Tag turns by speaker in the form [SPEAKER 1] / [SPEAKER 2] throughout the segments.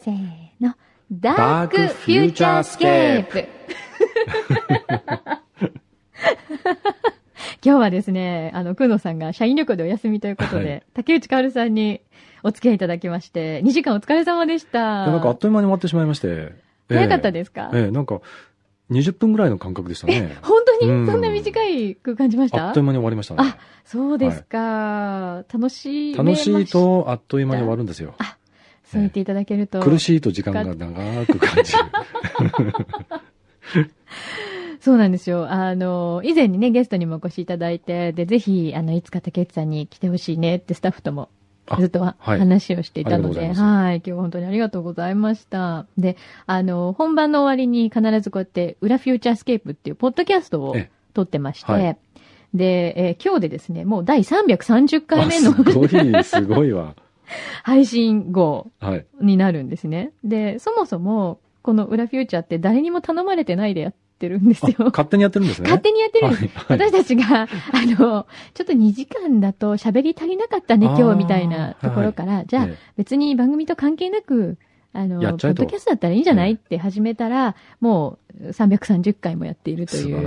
[SPEAKER 1] せーの。 Dark Future Scape。今日はですね、あの、くのさんが社員旅行でお休みということで、
[SPEAKER 2] はい
[SPEAKER 1] 竹内かおるさんにお付き合いいただきまして、2時間お疲れ様でした。
[SPEAKER 2] なんかあっという間に終わってしまいまして。
[SPEAKER 1] 早かったですか、
[SPEAKER 2] ええええなんか、20分ぐらいの感覚でしたね。
[SPEAKER 1] 本当に？
[SPEAKER 2] うん
[SPEAKER 1] そんな短いく感じました？
[SPEAKER 2] あっという間に終わりましたね。
[SPEAKER 1] そうですか。楽しい。
[SPEAKER 2] 楽しい。と、あっという間に終わるんですよ。
[SPEAKER 1] そう言っていただけると。
[SPEAKER 2] 苦しいと時間が長く感じる。
[SPEAKER 1] そうなんですよ。あの、以前にね、ゲストにもお越しいただいて、で、ぜひ、あの、いつか竹内さんに来てほしいねってスタッフとも
[SPEAKER 2] あ
[SPEAKER 1] ずっとは
[SPEAKER 2] はい
[SPEAKER 1] 話をしていたので、
[SPEAKER 2] ありがとうござい
[SPEAKER 1] はい。今日は本当にありがとうございました。で、あの、本番の終わりに必ずこうやって、裏フューチャースケープっていうポッドキャストを
[SPEAKER 2] え
[SPEAKER 1] 撮ってまして、
[SPEAKER 2] はい
[SPEAKER 1] で、えー今日でですね、もう第330回
[SPEAKER 2] あ
[SPEAKER 1] 目の
[SPEAKER 2] すごい、すごいわ。
[SPEAKER 1] 配信号
[SPEAKER 2] はい。
[SPEAKER 1] になるんですね。で、そもそも、この裏フューチャーって誰にも頼まれてないでやってるんです
[SPEAKER 2] あ
[SPEAKER 1] よ。
[SPEAKER 2] 勝手にやってるんですね？
[SPEAKER 1] 勝手にやってるんです。
[SPEAKER 2] はいはい
[SPEAKER 1] 私たちが、あの、ちょっと2時間だと喋り足りなかったね、今日みたいなところから、じゃあ、
[SPEAKER 2] え
[SPEAKER 1] 別に番組と関係なく、あの、ポッドキャストだったらいいんじゃない、
[SPEAKER 2] ええ
[SPEAKER 1] って始めたら、もう330回もやっているという、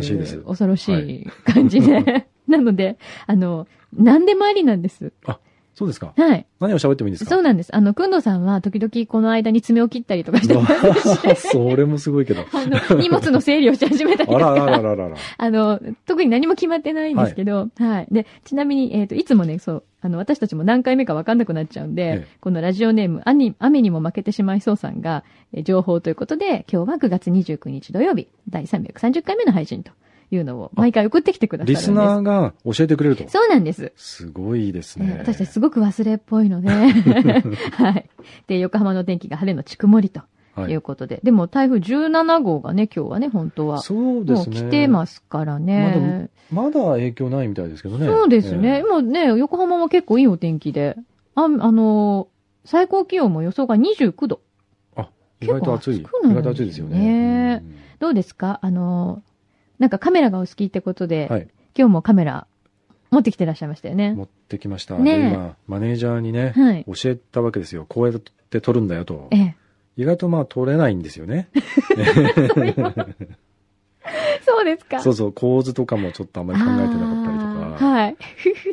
[SPEAKER 1] 恐ろしい感じで。なので、あの、何でもありなんです。
[SPEAKER 2] えそうですか。
[SPEAKER 1] はい。
[SPEAKER 2] 何を喋ってもいいんですか？
[SPEAKER 1] そうなんです。あの、くんどさんは時々この間に爪を切ったりとかしてま
[SPEAKER 2] それもすごいけど。
[SPEAKER 1] あの、荷物の整理をし始めたりとか。
[SPEAKER 2] あらあらあらあらあら。
[SPEAKER 1] あの、特に何も決まってないんですけど、はい。で、ちなみに、えっ、と、いつもね、そう、あの、私たちも何回目か分かんなくなっちゃうんで、
[SPEAKER 2] ええ
[SPEAKER 1] このラジオネーム、雨に雨にも負けてしまいそうさんが、えー情報ということで、今日は9月29日土曜日、第330回目の配信というのを、毎回送ってきてくださるんです。
[SPEAKER 2] リスナーが教えてくれると。
[SPEAKER 1] そうなんです。
[SPEAKER 2] すごいです
[SPEAKER 1] ね
[SPEAKER 2] ね。
[SPEAKER 1] 私たちすごく忘れっぽいので、はい。で、横浜の天気が晴れのち曇りと
[SPEAKER 2] はい
[SPEAKER 1] いうことで、でも台風17号がね、今日はね、本当は。
[SPEAKER 2] そうですね。
[SPEAKER 1] もう来てますからね。
[SPEAKER 2] まだ影響ないみたいですけどね。
[SPEAKER 1] そうですね。
[SPEAKER 2] ええ
[SPEAKER 1] 今ね、横浜は結構いいお天気で、あ、あのー最高気温も予想が29度。
[SPEAKER 2] 意外と暑い。意外と暑いですよ
[SPEAKER 1] ね
[SPEAKER 2] ね。
[SPEAKER 1] どうですか？あのーなんかカメラがお好きってことで、
[SPEAKER 2] うんはい。
[SPEAKER 1] 今日もカメラ持ってきてらっしゃいましたよね。
[SPEAKER 2] 持ってきました。
[SPEAKER 1] ね
[SPEAKER 2] 今、マネージャーにね、
[SPEAKER 1] はい。
[SPEAKER 2] 教えたわけですよ。こうやって撮るんだよと
[SPEAKER 1] え。え。
[SPEAKER 2] 意外とまあ撮れないんですよね。
[SPEAKER 1] そうですか。
[SPEAKER 2] そうそう、構図とかもちょっとあんまり考えてなかったりとか。
[SPEAKER 1] はい。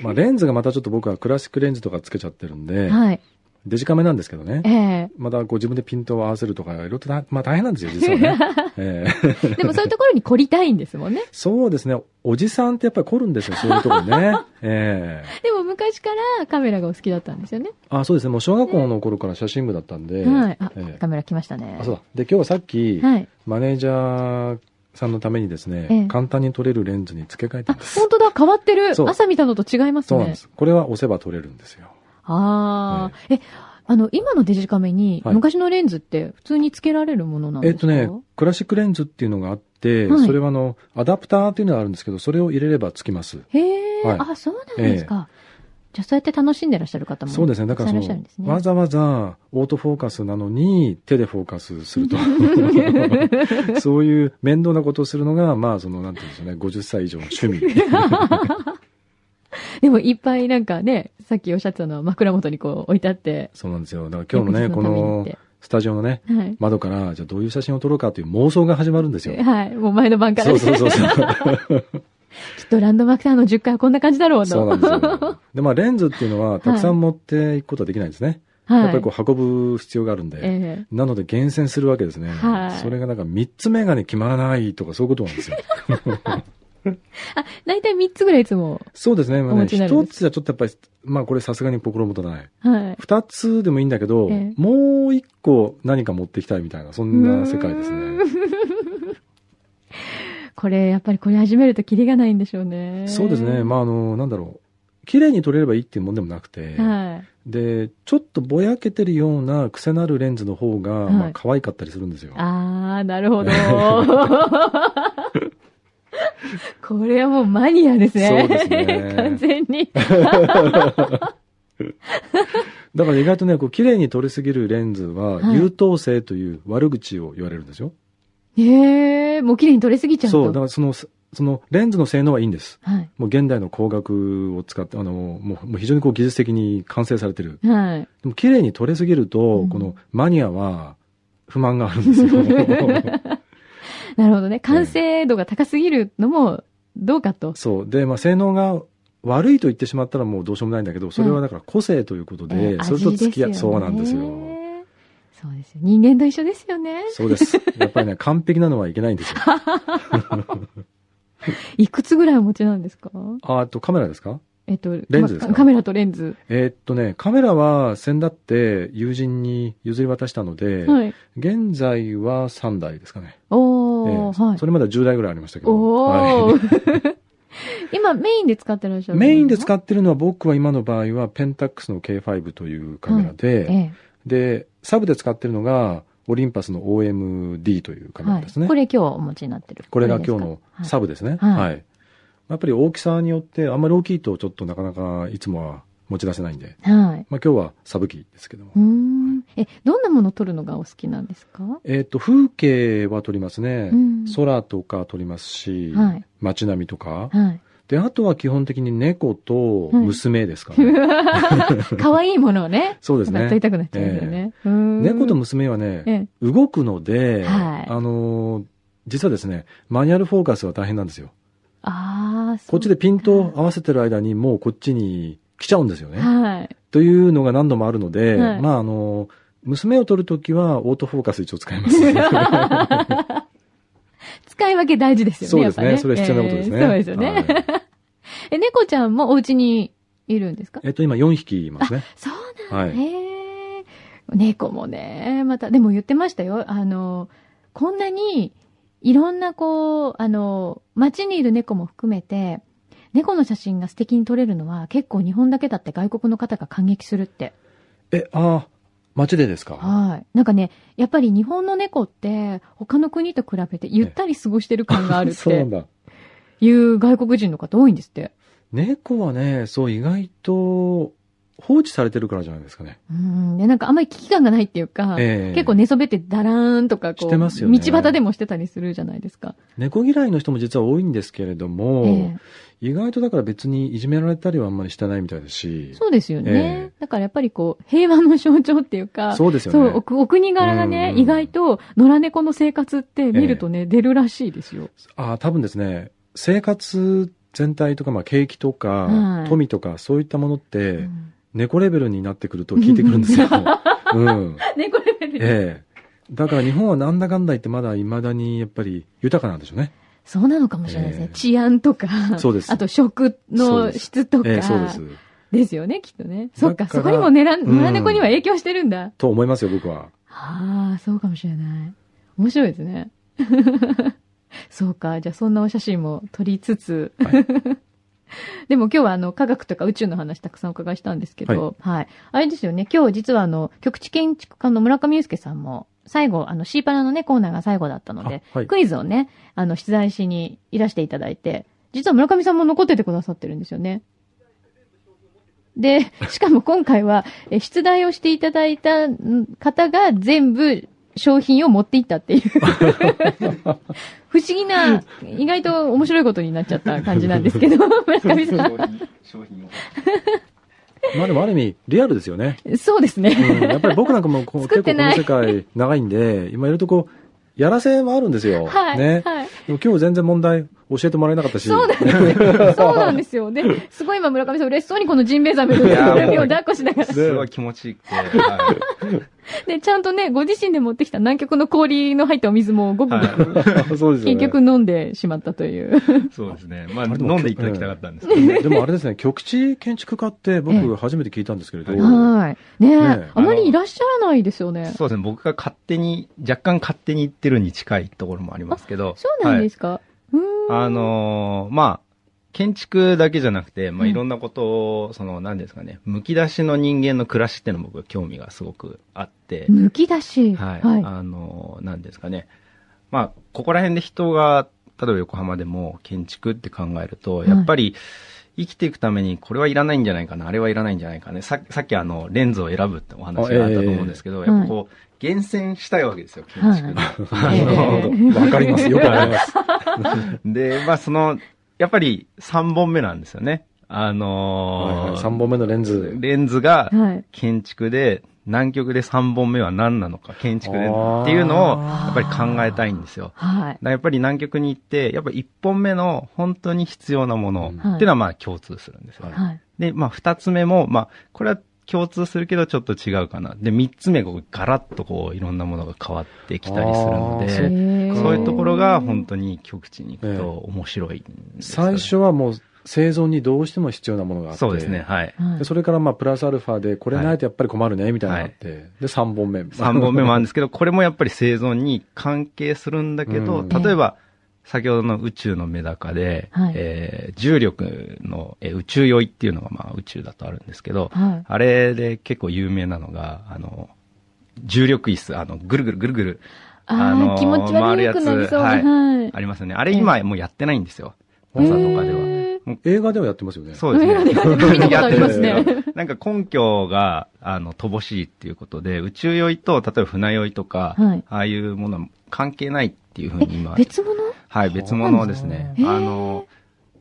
[SPEAKER 2] まあレンズがまたちょっと僕はクラシックレンズとかつけちゃってるんで、
[SPEAKER 1] はい。
[SPEAKER 2] デジカメなんですけどね
[SPEAKER 1] え。え。
[SPEAKER 2] またこう自分でピントを合わせるとか、いろいろとなまあ大変なんですよ、実はね。ええ
[SPEAKER 1] でもそういうところに凝りたいんですもんね。
[SPEAKER 2] そうですね。おじさんってやっぱり凝るんですよ、そういうところね。ええ
[SPEAKER 1] でも昔からカメラがお好きだったんですよね。
[SPEAKER 2] あ、そうですね。もう小学校の頃から写真部だったんで。
[SPEAKER 1] はい。あ、
[SPEAKER 2] ええ
[SPEAKER 1] カメラ来ましたね。
[SPEAKER 2] あ、そうだ。で、今日はさっき、
[SPEAKER 1] はい。
[SPEAKER 2] マネージャーさんのためにですね、
[SPEAKER 1] ええ
[SPEAKER 2] 簡単に撮れるレンズに付け替えた
[SPEAKER 1] あ
[SPEAKER 2] んで、す。
[SPEAKER 1] 本当だ、変わってる。朝見たのと違いますね。
[SPEAKER 2] そうなんです。これは押せば撮れるんですよ。
[SPEAKER 1] ああ、え、あの、今のデジカメに、
[SPEAKER 2] はい
[SPEAKER 1] 昔のレンズって普通につけられるものなんですか？
[SPEAKER 2] えっとね、クラシックレンズっていうのがあって、
[SPEAKER 1] はい
[SPEAKER 2] それはあの、アダプターっていうのがあるんですけど、それを入れればつきます。
[SPEAKER 1] へえ、
[SPEAKER 2] はい
[SPEAKER 1] あ、そうなんですか。じゃあそうやって楽しんでらっしゃる方も。
[SPEAKER 2] そうですね。だからそ
[SPEAKER 1] たくさんいらっしゃるん
[SPEAKER 2] の
[SPEAKER 1] です、ね。
[SPEAKER 2] わざわざオートフォーカスなのに手でフォーカスすると。そういう面倒なことをするのが、まあ、その、なんていうんでしょうね、50歳以上の趣味。
[SPEAKER 1] でもいっぱいなんかね、さっきおっしゃってたのは枕元にこう置いてあって。
[SPEAKER 2] そうなんですよ。だから今日もね、こ
[SPEAKER 1] の
[SPEAKER 2] スタジオのね、
[SPEAKER 1] はい。
[SPEAKER 2] 窓から、じゃあどういう写真を撮ろうかという妄想が始まるんですよ。
[SPEAKER 1] はい。もう前の晩からね。
[SPEAKER 2] そうそうそうそう。
[SPEAKER 1] きっとランドマークターの10回はこんな感じだろうと。
[SPEAKER 2] そうなんですよ。で、まあ、レンズっていうのは、たくさん持っていくことはできないんですね。
[SPEAKER 1] はい。
[SPEAKER 2] やっぱりこう運ぶ必要があるんで。
[SPEAKER 1] え
[SPEAKER 2] なので厳選するわけですね。
[SPEAKER 1] はい
[SPEAKER 2] それがなんか3つ目がね、決まらないとかそういうことなんですよ。
[SPEAKER 1] えあ、大体3つぐらいいつも。
[SPEAKER 2] そうですね。まあね
[SPEAKER 1] お持ちになるん
[SPEAKER 2] 一
[SPEAKER 1] です
[SPEAKER 2] つはちょっとやっぱり、まあこれさすがに心もとない。
[SPEAKER 1] はい。
[SPEAKER 2] 二つでもいいんだけど、
[SPEAKER 1] ええ
[SPEAKER 2] もう一個何か持ってきたいみたいな、そんな世界ですね。
[SPEAKER 1] これ、やっぱりこれ始めるとキリがないんでしょうね。
[SPEAKER 2] そうですね。まああの、なんだろう。綺麗に撮れればいいっていうもんでもなくて、
[SPEAKER 1] はい。
[SPEAKER 2] で、ちょっとぼやけてるような癖のあるレンズの方が、
[SPEAKER 1] はい
[SPEAKER 2] まあ可愛かったりするんですよ。
[SPEAKER 1] あー、なるほど。これはもうマニアですね。
[SPEAKER 2] そうですね
[SPEAKER 1] 完全に。
[SPEAKER 2] だから意外とね、こう綺麗に撮りすぎるレンズは、
[SPEAKER 1] はい
[SPEAKER 2] 優等生という悪口を言われるんですよ。
[SPEAKER 1] へえ、もう綺麗に撮れすぎちゃうと。
[SPEAKER 2] そう、だからその、そのレンズの性能はいいんです。
[SPEAKER 1] はい。
[SPEAKER 2] もう現代の光学を使って、あの、もうもう非常にこう技術的に完成されてる。
[SPEAKER 1] はい。
[SPEAKER 2] でも綺麗に撮れすぎると、
[SPEAKER 1] うん
[SPEAKER 2] このマニアは不満があるんですよ。
[SPEAKER 1] なるほどね。完成度が高すぎるのもどうかと。
[SPEAKER 2] そう。で、まあ性能が悪いと言ってしまったらもうどうしようもないんだけど、それはだから個性ということで、
[SPEAKER 1] えー
[SPEAKER 2] それと付き合
[SPEAKER 1] ね
[SPEAKER 2] そうなんですよ。
[SPEAKER 1] そうですよ。人間と一緒ですよね。
[SPEAKER 2] そうです。やっぱりね、完璧なのはいけないんですよ。
[SPEAKER 1] いくつぐらいお持ちなんですか？
[SPEAKER 2] ああとカメラですか？
[SPEAKER 1] えっと、
[SPEAKER 2] レンズですか？
[SPEAKER 1] まカメラとレンズ。
[SPEAKER 2] えーっとね、カメラは先だって友人に譲り渡したので、
[SPEAKER 1] はい。
[SPEAKER 2] 現在は3台ですかね。
[SPEAKER 1] おーはい
[SPEAKER 2] そ。れまでは10台ぐらいありましたけど。
[SPEAKER 1] 今、メインで使ってらっしゃる
[SPEAKER 2] メインで使
[SPEAKER 1] っ
[SPEAKER 2] ってるのは僕は今の場合はペンタックスの K5 というカメラで、
[SPEAKER 1] ええ。
[SPEAKER 2] で、サブで使ってるのがオリンパスの OMD というカメラですね。
[SPEAKER 1] はい。これ今日お持ちになってる。
[SPEAKER 2] これが今日のサ
[SPEAKER 1] ブ。
[SPEAKER 2] ブですね。
[SPEAKER 1] はい
[SPEAKER 2] はい。やっぱり大きさによって、あんまり大きいとちょっとなかなかいつもは持ち出せないんで、
[SPEAKER 1] はい。
[SPEAKER 2] まあ今日はサブ機ですけども。
[SPEAKER 1] え、どんなものを撮るのがお好きなんですか？
[SPEAKER 2] えっ、と、風景は撮りますね。
[SPEAKER 1] うん
[SPEAKER 2] 空とか撮りますし、
[SPEAKER 1] はい
[SPEAKER 2] 街並みとか。
[SPEAKER 1] はい。
[SPEAKER 2] で、あとは基本的に猫と娘ですかね。
[SPEAKER 1] 可愛いものをね。
[SPEAKER 2] そうですね
[SPEAKER 1] 撮り。たくなっちゃうんですよね。うーん
[SPEAKER 2] 猫と娘はね、
[SPEAKER 1] ええ
[SPEAKER 2] 動くので、
[SPEAKER 1] はい
[SPEAKER 2] あのー実はですね、マニュアルフォーカスは大変なんですよ。
[SPEAKER 1] ああ、
[SPEAKER 2] こっちでピントを合わせてる間にもうこっちに来ちゃうんですよね。
[SPEAKER 1] はい。
[SPEAKER 2] というのが何度もあるので、
[SPEAKER 1] はい
[SPEAKER 2] まああのー娘を撮るときはオートフォーカス一応使います。
[SPEAKER 1] 使い分け大事ですよね。
[SPEAKER 2] そうですね
[SPEAKER 1] やっぱ
[SPEAKER 2] それは必要なことですね
[SPEAKER 1] えーそうですよね。
[SPEAKER 2] はい
[SPEAKER 1] え、猫ちゃんもお家にいるんですか？
[SPEAKER 2] えっと、今4匹いますね。
[SPEAKER 1] そうなんだ。
[SPEAKER 2] はい。
[SPEAKER 1] 猫もね、また、でも言ってましたよ。あの、こんなに、いろんなこう、あの、街にいる猫も含めて、猫の写真が素敵に撮れるのは結構日本だけだって外国の方が感激するって。
[SPEAKER 2] え、ああ、街でですか？
[SPEAKER 1] はい。なんかね、やっぱり日本の猫って他の国と比べてゆったり過ごしてる感があるっ
[SPEAKER 2] そうなん
[SPEAKER 1] て
[SPEAKER 2] だ。
[SPEAKER 1] いう外国人の方多いんですって。
[SPEAKER 2] 猫はね、そう意外と放置されてるからじゃないですかね。
[SPEAKER 1] うん。で、なんかあんまり危機感がないっていうか、
[SPEAKER 2] ええ
[SPEAKER 1] 結構寝そべってダラーンとかこ
[SPEAKER 2] して
[SPEAKER 1] う、
[SPEAKER 2] ますよね
[SPEAKER 1] 道端でもしてたりするじゃないですか。
[SPEAKER 2] 猫嫌いの人も実は多いんですけれども、
[SPEAKER 1] え
[SPEAKER 2] 意外とだから別にいじめられたりはあんまりしてないみたいですし
[SPEAKER 1] え。そうですよね、
[SPEAKER 2] ええ
[SPEAKER 1] だからやっぱりこう、平和の象徴っていうか、
[SPEAKER 2] そうですよね。
[SPEAKER 1] お国柄がね、
[SPEAKER 2] うん
[SPEAKER 1] 意外と野良猫の生活って見るとね、出るらしいですよ。
[SPEAKER 2] ああ、多分ですね、生活全体とか、まあ、景気とか、
[SPEAKER 1] はい
[SPEAKER 2] 富とか、そういったものって、
[SPEAKER 1] うん
[SPEAKER 2] 猫レベルになってくると聞いてくるんですよ。うん。
[SPEAKER 1] 猫レベルで
[SPEAKER 2] ええだから日本はなんだかんだ言ってまだ未だにやっぱり豊かなんでしょうね。
[SPEAKER 1] そうなのかもしれないですね。
[SPEAKER 2] ええ
[SPEAKER 1] 治安とか、
[SPEAKER 2] そうです
[SPEAKER 1] あと食の質とか、
[SPEAKER 2] ええそうです。
[SPEAKER 1] ですよね、きっとね。そっか、そこにも野良猫には影響してるんだ。
[SPEAKER 2] と思いますよ、僕は。
[SPEAKER 1] ああ、そうかもしれない。面白いですね。そうか。じゃあそんなお写真も撮りつつ。でも今日はあの科学とか宇宙の話たくさんお伺いしたんですけど、はい。あれですよね。今日実はあの局地建築家の村上祐介さんも最後、あのシーパラのねコーナーが最後だったので、
[SPEAKER 2] あはい
[SPEAKER 1] クイズをね、あの出題しにいらしていただいて、実は村上さんも残っててくださってるんですよね。で、しかも今回は、え出題をしていただいたん方が全部商品を持っていったっていう。不思議な、意外と面白いことになっちゃった感じなんですけど、村上さ
[SPEAKER 3] 商品を。
[SPEAKER 2] まあでもある意味、リアルですよね。
[SPEAKER 1] ん。そうですね。
[SPEAKER 2] うん、やっぱり僕なんかもこう 結構この世界長いんで、今いるとこう、やらせもあるんですよ。
[SPEAKER 1] はい。
[SPEAKER 2] ね。
[SPEAKER 1] はい。
[SPEAKER 2] でも今日全然問題教えてもらえなかったし。
[SPEAKER 1] そうなんですよ。そうなんですよ。で、すごい今村上さん嬉しそうにこのジンベエザメの
[SPEAKER 3] いやー
[SPEAKER 1] 指を抱っこしながら。
[SPEAKER 3] すごい気持ちいい
[SPEAKER 1] で、ちゃんとね、ご自身で持ってきた南極の氷の入ったお水もごくごく、
[SPEAKER 2] そうですよね。
[SPEAKER 1] 結局飲んでしまったという。
[SPEAKER 3] い。そうですね。まあ、飲んでいただきたかったんですけど。
[SPEAKER 2] でもあれですね、局地建築家って
[SPEAKER 1] ええ
[SPEAKER 2] 僕初めて聞いたんですけれど、
[SPEAKER 1] はい。ねえ、
[SPEAKER 2] ねえ
[SPEAKER 1] あまりいらっしゃらないですよね。
[SPEAKER 3] そうですね。僕が勝手に、若干勝手に言ってるに近いところもありますけど。
[SPEAKER 1] そうなんですか、うーん。
[SPEAKER 3] あのーまあ、建築だけじゃなくて、まあ、
[SPEAKER 1] うん
[SPEAKER 3] いろんなことを、その、何ですかね、剥き出しの人間の暮らしっていうの僕は興味がすごくあって、
[SPEAKER 1] むき出し。
[SPEAKER 3] はい。
[SPEAKER 1] はい。
[SPEAKER 3] あのー何ですかね。まあ、ここら辺で人が、例えば横浜でも建築って考えると、やっぱり、生きていくためにこれはいらないんじゃないかな、あれはいらないんじゃないかね。ささっきあの、レンズを選ぶってお話があったと思うんですけど、
[SPEAKER 1] ええ
[SPEAKER 3] やっぱこう、厳選したいわけですよ、建築の。
[SPEAKER 2] わかります。よくわかります。
[SPEAKER 3] で、まあその、やっぱり3本目なんですよね。あ
[SPEAKER 2] はい
[SPEAKER 3] のー
[SPEAKER 2] はい、3本目のレンズ。
[SPEAKER 3] レンズが
[SPEAKER 1] はい。
[SPEAKER 3] 建築で、南極で3本目は何なのか、建築でっていうのを、やっぱり考えたいんですよ。
[SPEAKER 1] はい。
[SPEAKER 3] やっぱり南極に行って、やっぱり1本目の本当に必要なもの
[SPEAKER 2] うん
[SPEAKER 3] っていうのはまあ共通するんですよ。
[SPEAKER 1] はい。
[SPEAKER 3] で、まあ2つ目も、まあこれは共通するけどちょっと違うかな。で、3つ目がガラッとこういろんなものが変わってきたりするので、そういうところが本当に極地に行くと面白いんですよね
[SPEAKER 2] 最初はもう生存にどうしても必要なものがあって。
[SPEAKER 3] そうですね、はい。
[SPEAKER 1] はい
[SPEAKER 2] でそれからまあプラスアルファで、これないとやっぱり困るね、みたいなのがあって。で、3本目。
[SPEAKER 3] 3本目もあるんですけど、これもやっぱり生存に関係するんだけど、
[SPEAKER 2] うん
[SPEAKER 3] 例えば、先ほどの宇宙のメダカで、
[SPEAKER 1] はい
[SPEAKER 3] えー重力の、えー宇宙酔いっていうのがまあ宇宙だとあるんですけど、
[SPEAKER 1] はい。
[SPEAKER 3] あれで結構有名なのが、あの、重力椅子、あの、ぐるぐるぐるぐる、
[SPEAKER 1] あ
[SPEAKER 3] あのー
[SPEAKER 1] あ、気持ち悪くなりそうな。
[SPEAKER 3] 回る
[SPEAKER 1] はい。
[SPEAKER 3] ありますよね。あれ今もうやってないんですよ。NASA とかでは。
[SPEAKER 2] 映画ではやってますよね。
[SPEAKER 3] そうですね。やってるんですけどなんか根拠が、あの、乏しいっていうことで、宇宙酔いと、例えば船酔いとか、
[SPEAKER 1] はい
[SPEAKER 3] ああいうものは関係ないっていうふうに今、
[SPEAKER 1] 別物
[SPEAKER 3] はい、別物ですね。あの、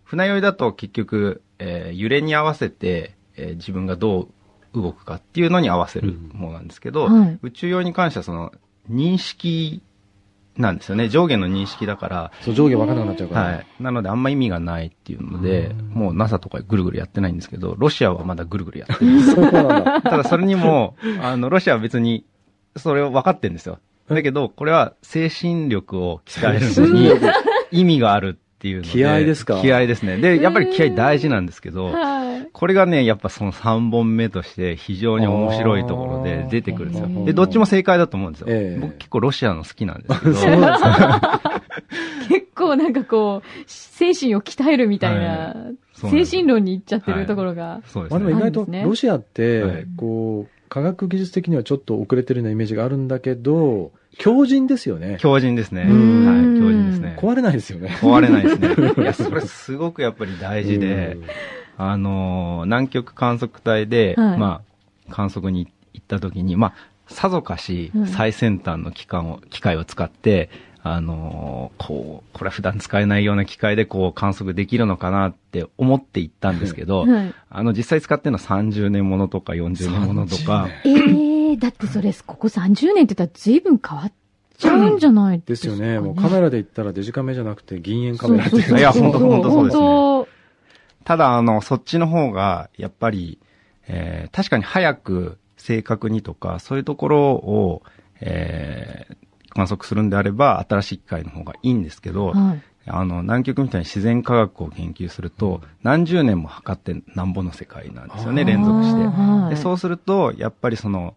[SPEAKER 3] 船酔いだと結局、えー揺れに合わせて、えー自分がどう動くかっていうのに合わせるものなんですけど、
[SPEAKER 1] はい
[SPEAKER 3] 宇宙酔いに関してはその、認識なんですよね。上下の認識だから、
[SPEAKER 2] そう、上下分からなくなっちゃうから。
[SPEAKER 3] はい。なのであんま意味がないっていうので、
[SPEAKER 2] うん
[SPEAKER 3] もう NASA とかぐるぐるやってないんですけど、ロシアはまだぐるぐるやってる。
[SPEAKER 2] そうなんだ。
[SPEAKER 3] ただそれにも、あの、ロシアは別に、それを分かってんですよ。だけど、これは精神力を鍛えるのに意味があるっていうので。
[SPEAKER 2] 気合ですか？
[SPEAKER 3] 気合ですね。で、やっぱり気合大事なんですけど、
[SPEAKER 1] はい。
[SPEAKER 3] これがね、やっぱその3本目として非常に面白いところで出てくるんですよ。で、どっちも正解だと思うんですよ。
[SPEAKER 2] ええ
[SPEAKER 3] 僕結構ロシアの好きなんですけど。
[SPEAKER 2] そうなんですか？
[SPEAKER 1] 結構なんかこう、精神を鍛えるみたいな、
[SPEAKER 3] はい
[SPEAKER 1] 精神論に行っちゃってるところが。
[SPEAKER 2] まあでも
[SPEAKER 3] そうですね。
[SPEAKER 2] 意外と
[SPEAKER 1] あるんですね
[SPEAKER 2] ロシアって、
[SPEAKER 3] はい
[SPEAKER 2] こう、科学技術的にはちょっと遅れてるようなイメージがあるんだけど、強靭ですよね。
[SPEAKER 3] 強靭ですね。はい、
[SPEAKER 1] うん
[SPEAKER 3] 強靭ですね。
[SPEAKER 2] 壊れないですよね。
[SPEAKER 3] 壊れないですね。いや、それすごくやっぱり大事で
[SPEAKER 2] うん、
[SPEAKER 3] あのー、南極観測隊で、
[SPEAKER 1] はい
[SPEAKER 3] まあ、観測に行った時に、まあ、さぞかし
[SPEAKER 1] はい
[SPEAKER 3] 最先端の機関を、機械を使って、あのーこう、これは普段使えないような機械でこう観測できるのかなって思って行ったんですけど、
[SPEAKER 1] はい。
[SPEAKER 3] あの、実際使ってるのは30年ものとか40年ものとか、
[SPEAKER 1] ええー、だってそれ、ここ30年って言ったら随分変わっちゃうんじゃない？
[SPEAKER 2] で
[SPEAKER 1] ですか、ね。
[SPEAKER 2] すよね。もうカメラで言ったらデジカメじゃなくて銀塩カメラっていう。
[SPEAKER 3] いや本当本当そうですね
[SPEAKER 1] 本
[SPEAKER 3] ただ、あの、そっちの方が、やっぱり、えー確かに早く、正確にとか、そういうところを、えー観測するんであれば、新しい機械の方がいいんですけど、
[SPEAKER 1] 当はい。
[SPEAKER 3] あの、南極みたいに自然科学を研究すると、何十年も測ってなんぼの世界なんですよね、連続して。
[SPEAKER 1] はい
[SPEAKER 3] でそうすると、やっぱりその、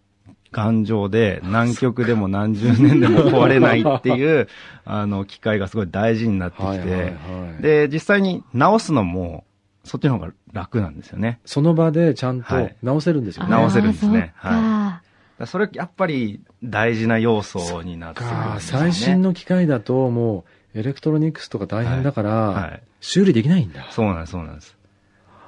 [SPEAKER 3] 頑丈で、南極でも何十年でも壊れないっていう、あの、機械がすごい大事になってきて、
[SPEAKER 2] はいはいはい。
[SPEAKER 3] で、実際に直すのも、そっちの方が楽なんですよね。
[SPEAKER 2] その場でちゃんと
[SPEAKER 3] はい
[SPEAKER 2] 直せるんですよね。
[SPEAKER 3] 直せるんですね
[SPEAKER 1] あーそ
[SPEAKER 3] れ、やっぱり大事な要素になってくるん
[SPEAKER 2] か
[SPEAKER 3] ですよね。
[SPEAKER 2] 最新の機械だともうエレクトロニクスとか大変だから、
[SPEAKER 3] はい。
[SPEAKER 2] 修理できないんだ。
[SPEAKER 3] そうなんです、そうなんです。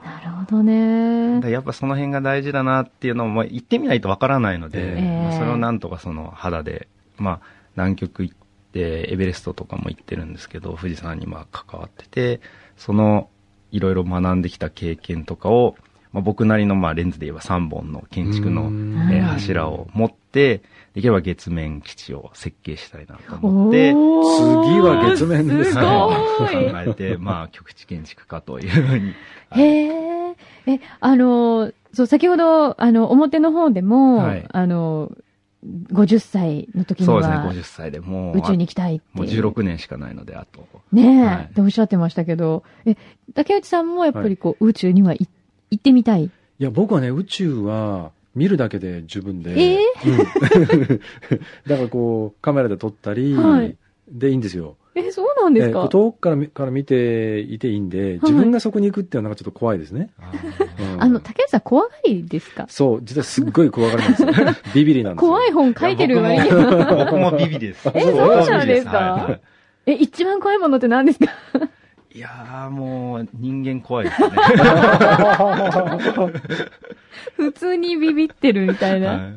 [SPEAKER 1] なるほどね。
[SPEAKER 3] やっぱその辺が大事だなっていうのも、まあ、言ってみないとわからないので、
[SPEAKER 2] え
[SPEAKER 1] え。
[SPEAKER 3] まあそれをなんとかその肌で、まあ、南極行って、エベレストとかも行ってるんですけど、富士山にまあ関わってて、その、いろいろ学んできた経験とかを、まあ、僕なりのまあレンズで言えば3本の建築の、
[SPEAKER 2] うん
[SPEAKER 3] え柱を持って、できれば月面基地を設計したいなと思って、
[SPEAKER 2] 次は月面です
[SPEAKER 1] す
[SPEAKER 2] か
[SPEAKER 1] ごい。
[SPEAKER 3] 考えて、まあ、極地建築家というふうに。
[SPEAKER 1] へえ。え、あの、そう、先ほど、あの、表の方でも、
[SPEAKER 3] はい
[SPEAKER 1] あの、50歳の時に
[SPEAKER 3] そうですね、
[SPEAKER 1] は、
[SPEAKER 3] 50歳でもう、
[SPEAKER 1] 宇宙に行きたいって。
[SPEAKER 3] もう16年しかないので、あと。
[SPEAKER 1] ねえ、
[SPEAKER 3] はい
[SPEAKER 1] っておっしゃってましたけど、え、竹内さんもやっぱりこう、宇宙にはい行ってみたい。
[SPEAKER 2] いや、僕はね、宇宙は見るだけで十分で。
[SPEAKER 1] え
[SPEAKER 2] うん だからこう、カメラで撮ったり、
[SPEAKER 1] はい
[SPEAKER 2] でいいんですよ。
[SPEAKER 1] え、そうなんですか？
[SPEAKER 2] え遠くから見から見ていていいんで、自分がそこに行くっていうのはなんかちょっと怖いですね。うん
[SPEAKER 1] あの、竹内さん怖がりですか？
[SPEAKER 2] そう、実はすっごい怖がりなんですよ。ビビリなんですよ。
[SPEAKER 1] 怖い本書いてる割に
[SPEAKER 3] 僕も
[SPEAKER 1] は。
[SPEAKER 3] 僕もビビリです。
[SPEAKER 1] えそうなんですか？
[SPEAKER 3] はいはい
[SPEAKER 1] え、一番怖いものって何ですか？
[SPEAKER 3] いやーもう人間怖いですね。
[SPEAKER 1] 普通にビビってるみたいな。
[SPEAKER 3] はい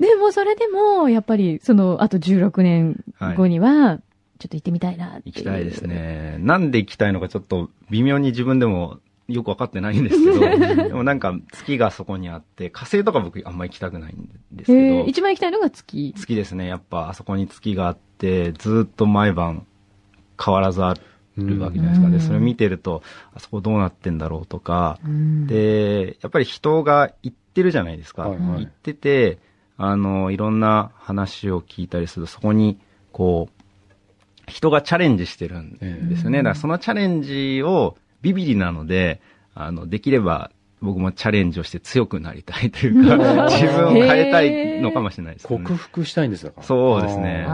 [SPEAKER 1] でも、それでも、やっぱり、その、あと16年後には、ちょっと行ってみたいなって。
[SPEAKER 3] 行きたいです。ね。なんで行きたいのかちょっと微妙に自分でもよくわかってないんですけど、でもなんか月がそこにあって、火星とか僕あんま行きたくないんですけど、
[SPEAKER 1] 一番行きたいのが月？
[SPEAKER 3] 月ですね。やっぱあそこに月があって、ずっと毎晩変わらずあるわけじゃないですか。
[SPEAKER 1] うん。
[SPEAKER 3] で、それを見てると、あそこどうなってんだろうとか、
[SPEAKER 1] うん、
[SPEAKER 3] で、やっぱり人が行ってるじゃないですか。
[SPEAKER 2] はいはい。
[SPEAKER 3] 行ってて、あの、いろんな話を聞いたりすると、そこに、こう、人がチャレンジしてるんですよね。
[SPEAKER 1] ええ
[SPEAKER 3] だからそのチャレンジをビビリなので、あの、できれば僕もチャレンジをして強くなりたいというか、自分を変えたいのかもしれないですね。
[SPEAKER 2] 克服したいんですか
[SPEAKER 3] そうですね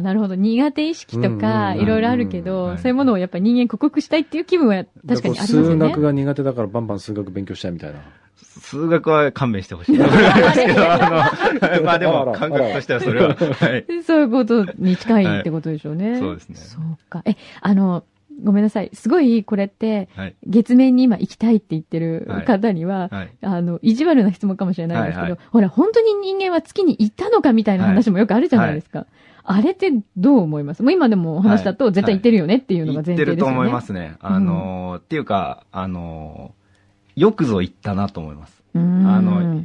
[SPEAKER 1] なるほど。苦手意識とか、
[SPEAKER 2] うん
[SPEAKER 1] いろいろあるけ
[SPEAKER 3] うん
[SPEAKER 1] ど、
[SPEAKER 3] はい
[SPEAKER 1] そういうものをやっぱり人間克服したいっていう気分は確かにありますよね。
[SPEAKER 2] 数学が苦手だからバンバン数学勉強したいみたいな。
[SPEAKER 3] 数学は勘弁してほしいあの、まあでも感覚としてはそれは、はい。
[SPEAKER 1] そういうことに近いってことでしょうね。
[SPEAKER 3] はいそうですね
[SPEAKER 1] そうか。え、あの、ごめんなさい。すごいこれって、
[SPEAKER 3] はい。
[SPEAKER 1] 月面に今行きたいって言ってる
[SPEAKER 3] はい
[SPEAKER 1] 方には、
[SPEAKER 3] はい。
[SPEAKER 1] あの、意地悪な質問かもしれないんですけど、
[SPEAKER 3] はいはい
[SPEAKER 1] ほら、本当に人間は月に行ったのかみたいな話もよくあるじゃないですか。あれってどう思います？もう今でもお話だと絶対行ってるよねっていうのが前提ですよね。
[SPEAKER 3] 言ってると思いますね。あのーっていうか、あのーよくぞ言ったなと思います。あの、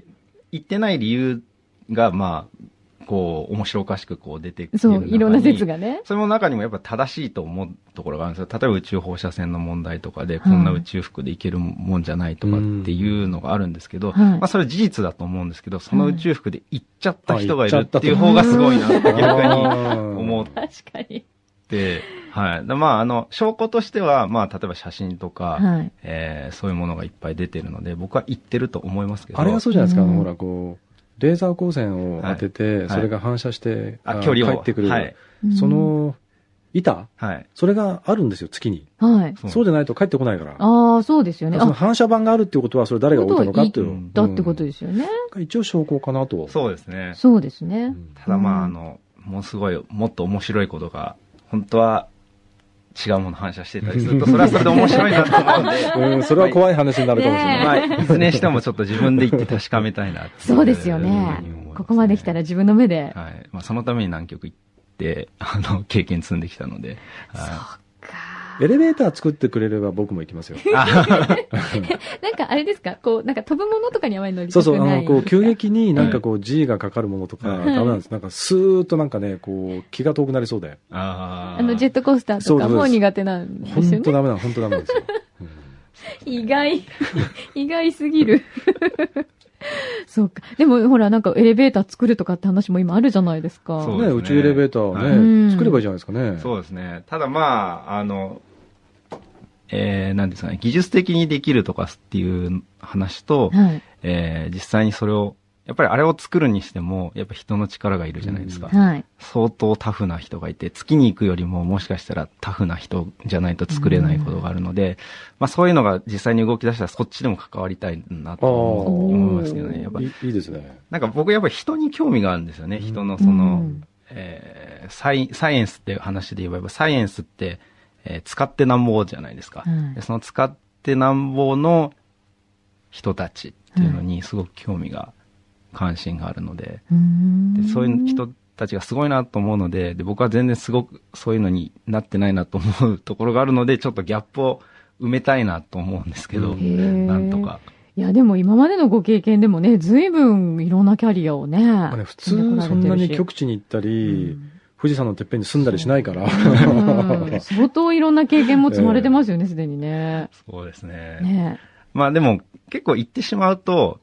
[SPEAKER 3] 言ってない理由が、まあ、こう、面白おかしくこう出てくる
[SPEAKER 1] そう、いろんな説
[SPEAKER 3] が。
[SPEAKER 1] がね。
[SPEAKER 3] それの中にもやっぱ正しいと思うところがあるんですよ。例えば宇宙放射線の問題とかで、
[SPEAKER 1] い
[SPEAKER 3] こんな宇宙服でいけるもんじゃないとかっていうのがあるんですけど、
[SPEAKER 1] はい
[SPEAKER 3] まあそれは事実だと思うんですけど、その宇宙服で行っちゃった人がいるっていう方がすごいなって逆に
[SPEAKER 2] 思
[SPEAKER 3] 思っ
[SPEAKER 1] 確かに。
[SPEAKER 3] て、はい。だまあ、あの、証拠としては、まあ、例えば写真とか、
[SPEAKER 1] はい。
[SPEAKER 3] えーそういうものがいっぱい出てるので、僕は言ってると思いますけど。
[SPEAKER 2] あれがそうじゃないですか、ほら、こう、レーザー光線を当てて、
[SPEAKER 3] い
[SPEAKER 2] それが反射して、
[SPEAKER 3] 距離を。
[SPEAKER 2] 帰ってくる。
[SPEAKER 3] はい。
[SPEAKER 2] その、板？
[SPEAKER 3] はい。
[SPEAKER 2] それがあるんですよ、月に。
[SPEAKER 1] うん、はい。
[SPEAKER 3] そう
[SPEAKER 2] そうじゃないと帰ってこないから。
[SPEAKER 1] ああ、そうですよね。
[SPEAKER 2] その
[SPEAKER 1] あ、
[SPEAKER 2] 反射板があるっていうことは、それ誰が置いたのかっていう
[SPEAKER 3] うん
[SPEAKER 1] だってことですよね。
[SPEAKER 2] うん一応証拠かなと。
[SPEAKER 3] そうですね。
[SPEAKER 1] そうですね。
[SPEAKER 2] うん
[SPEAKER 3] ただまあ、
[SPEAKER 1] うん
[SPEAKER 3] あの、もうすごい、もっと面白いことが、本当は違うもの反射してたりすると、それはそれで面白いなと思うんで、
[SPEAKER 2] うん、それは怖い話になるかもしれ
[SPEAKER 1] ね
[SPEAKER 2] ない。
[SPEAKER 3] まあ、い。ずれにしてもちょっと自分で言って確かめたいなってい
[SPEAKER 1] そうですよね。ここまで来たら自分の目で。
[SPEAKER 3] はい。まあ、そのために南極行って、あの、経験積んできたので、は
[SPEAKER 2] エレベーター作ってくれれば僕も行きますよ。
[SPEAKER 1] なんかあれですか？こう、なんか飛ぶものとかにあまり乗りた
[SPEAKER 2] そうそう、あの、
[SPEAKER 1] くない。
[SPEAKER 2] こう、急激になんかこう G がかかるものとか、
[SPEAKER 3] はい
[SPEAKER 2] ダメなんです。なんかスーッとなんかね、こう、気が遠くなりそうで。
[SPEAKER 3] あ
[SPEAKER 1] の、ジェットコースターとかも苦手なんですよね。
[SPEAKER 2] 本当ダメなの、本当ダメなんですよ。うん
[SPEAKER 1] 意外、意外すぎる。そうか。でも、ほら、なんかエレベーター作るとかって話も今あるじゃないですか。
[SPEAKER 3] そうですね
[SPEAKER 2] ね、宇宙エレベーターを
[SPEAKER 3] は
[SPEAKER 2] ね、
[SPEAKER 1] い
[SPEAKER 2] 作ればいいじゃないですかね。
[SPEAKER 3] そうですね。ただまあ、あの、えー、なんですかね、技術的にできるとかっていう話と、
[SPEAKER 1] はい。
[SPEAKER 3] えー実際にそれを、やっぱりあれを作るにしても、やっぱ人の力がいるじゃないですか。
[SPEAKER 1] はい。
[SPEAKER 3] 相当タフな人がいて、月に行くよりももしかしたらタフな人じゃないと作れないことがあるので、まあそういうのが実際に動き出したらそっちでも関わりたいなと思思いますけどね。やっぱ
[SPEAKER 2] いいですね。
[SPEAKER 3] なんか僕やっぱり人に興味があるんですよね。
[SPEAKER 2] うん
[SPEAKER 3] 人のその、
[SPEAKER 1] うん
[SPEAKER 3] えーサイサイエンスっていう話で言えば、サイエンスって、えー使ってなんぼじゃないですか。
[SPEAKER 1] はい
[SPEAKER 3] でその使ってなんぼの人たちっていうのにすごく興味が、関心があるので、
[SPEAKER 1] うーん
[SPEAKER 3] でそういう人たちがすごいなと思うのでで、僕は全然すごくそういうのになってないなと思うところがあるので、ちょっとギャップを埋めたいなと思うんですけど、なんとか。
[SPEAKER 1] いや、でも今までのご経験でもね、随分いろんなキャリアをね。
[SPEAKER 2] まあね普通そんなに極地に行った
[SPEAKER 1] う
[SPEAKER 2] り、
[SPEAKER 1] ん
[SPEAKER 2] 富士山のてっぺんに住んだりしないから。
[SPEAKER 1] うん相当いろんな経験も積まれてますよね、すでにね。
[SPEAKER 3] そうですね。
[SPEAKER 1] ね
[SPEAKER 3] まあでも結構行ってしまうと、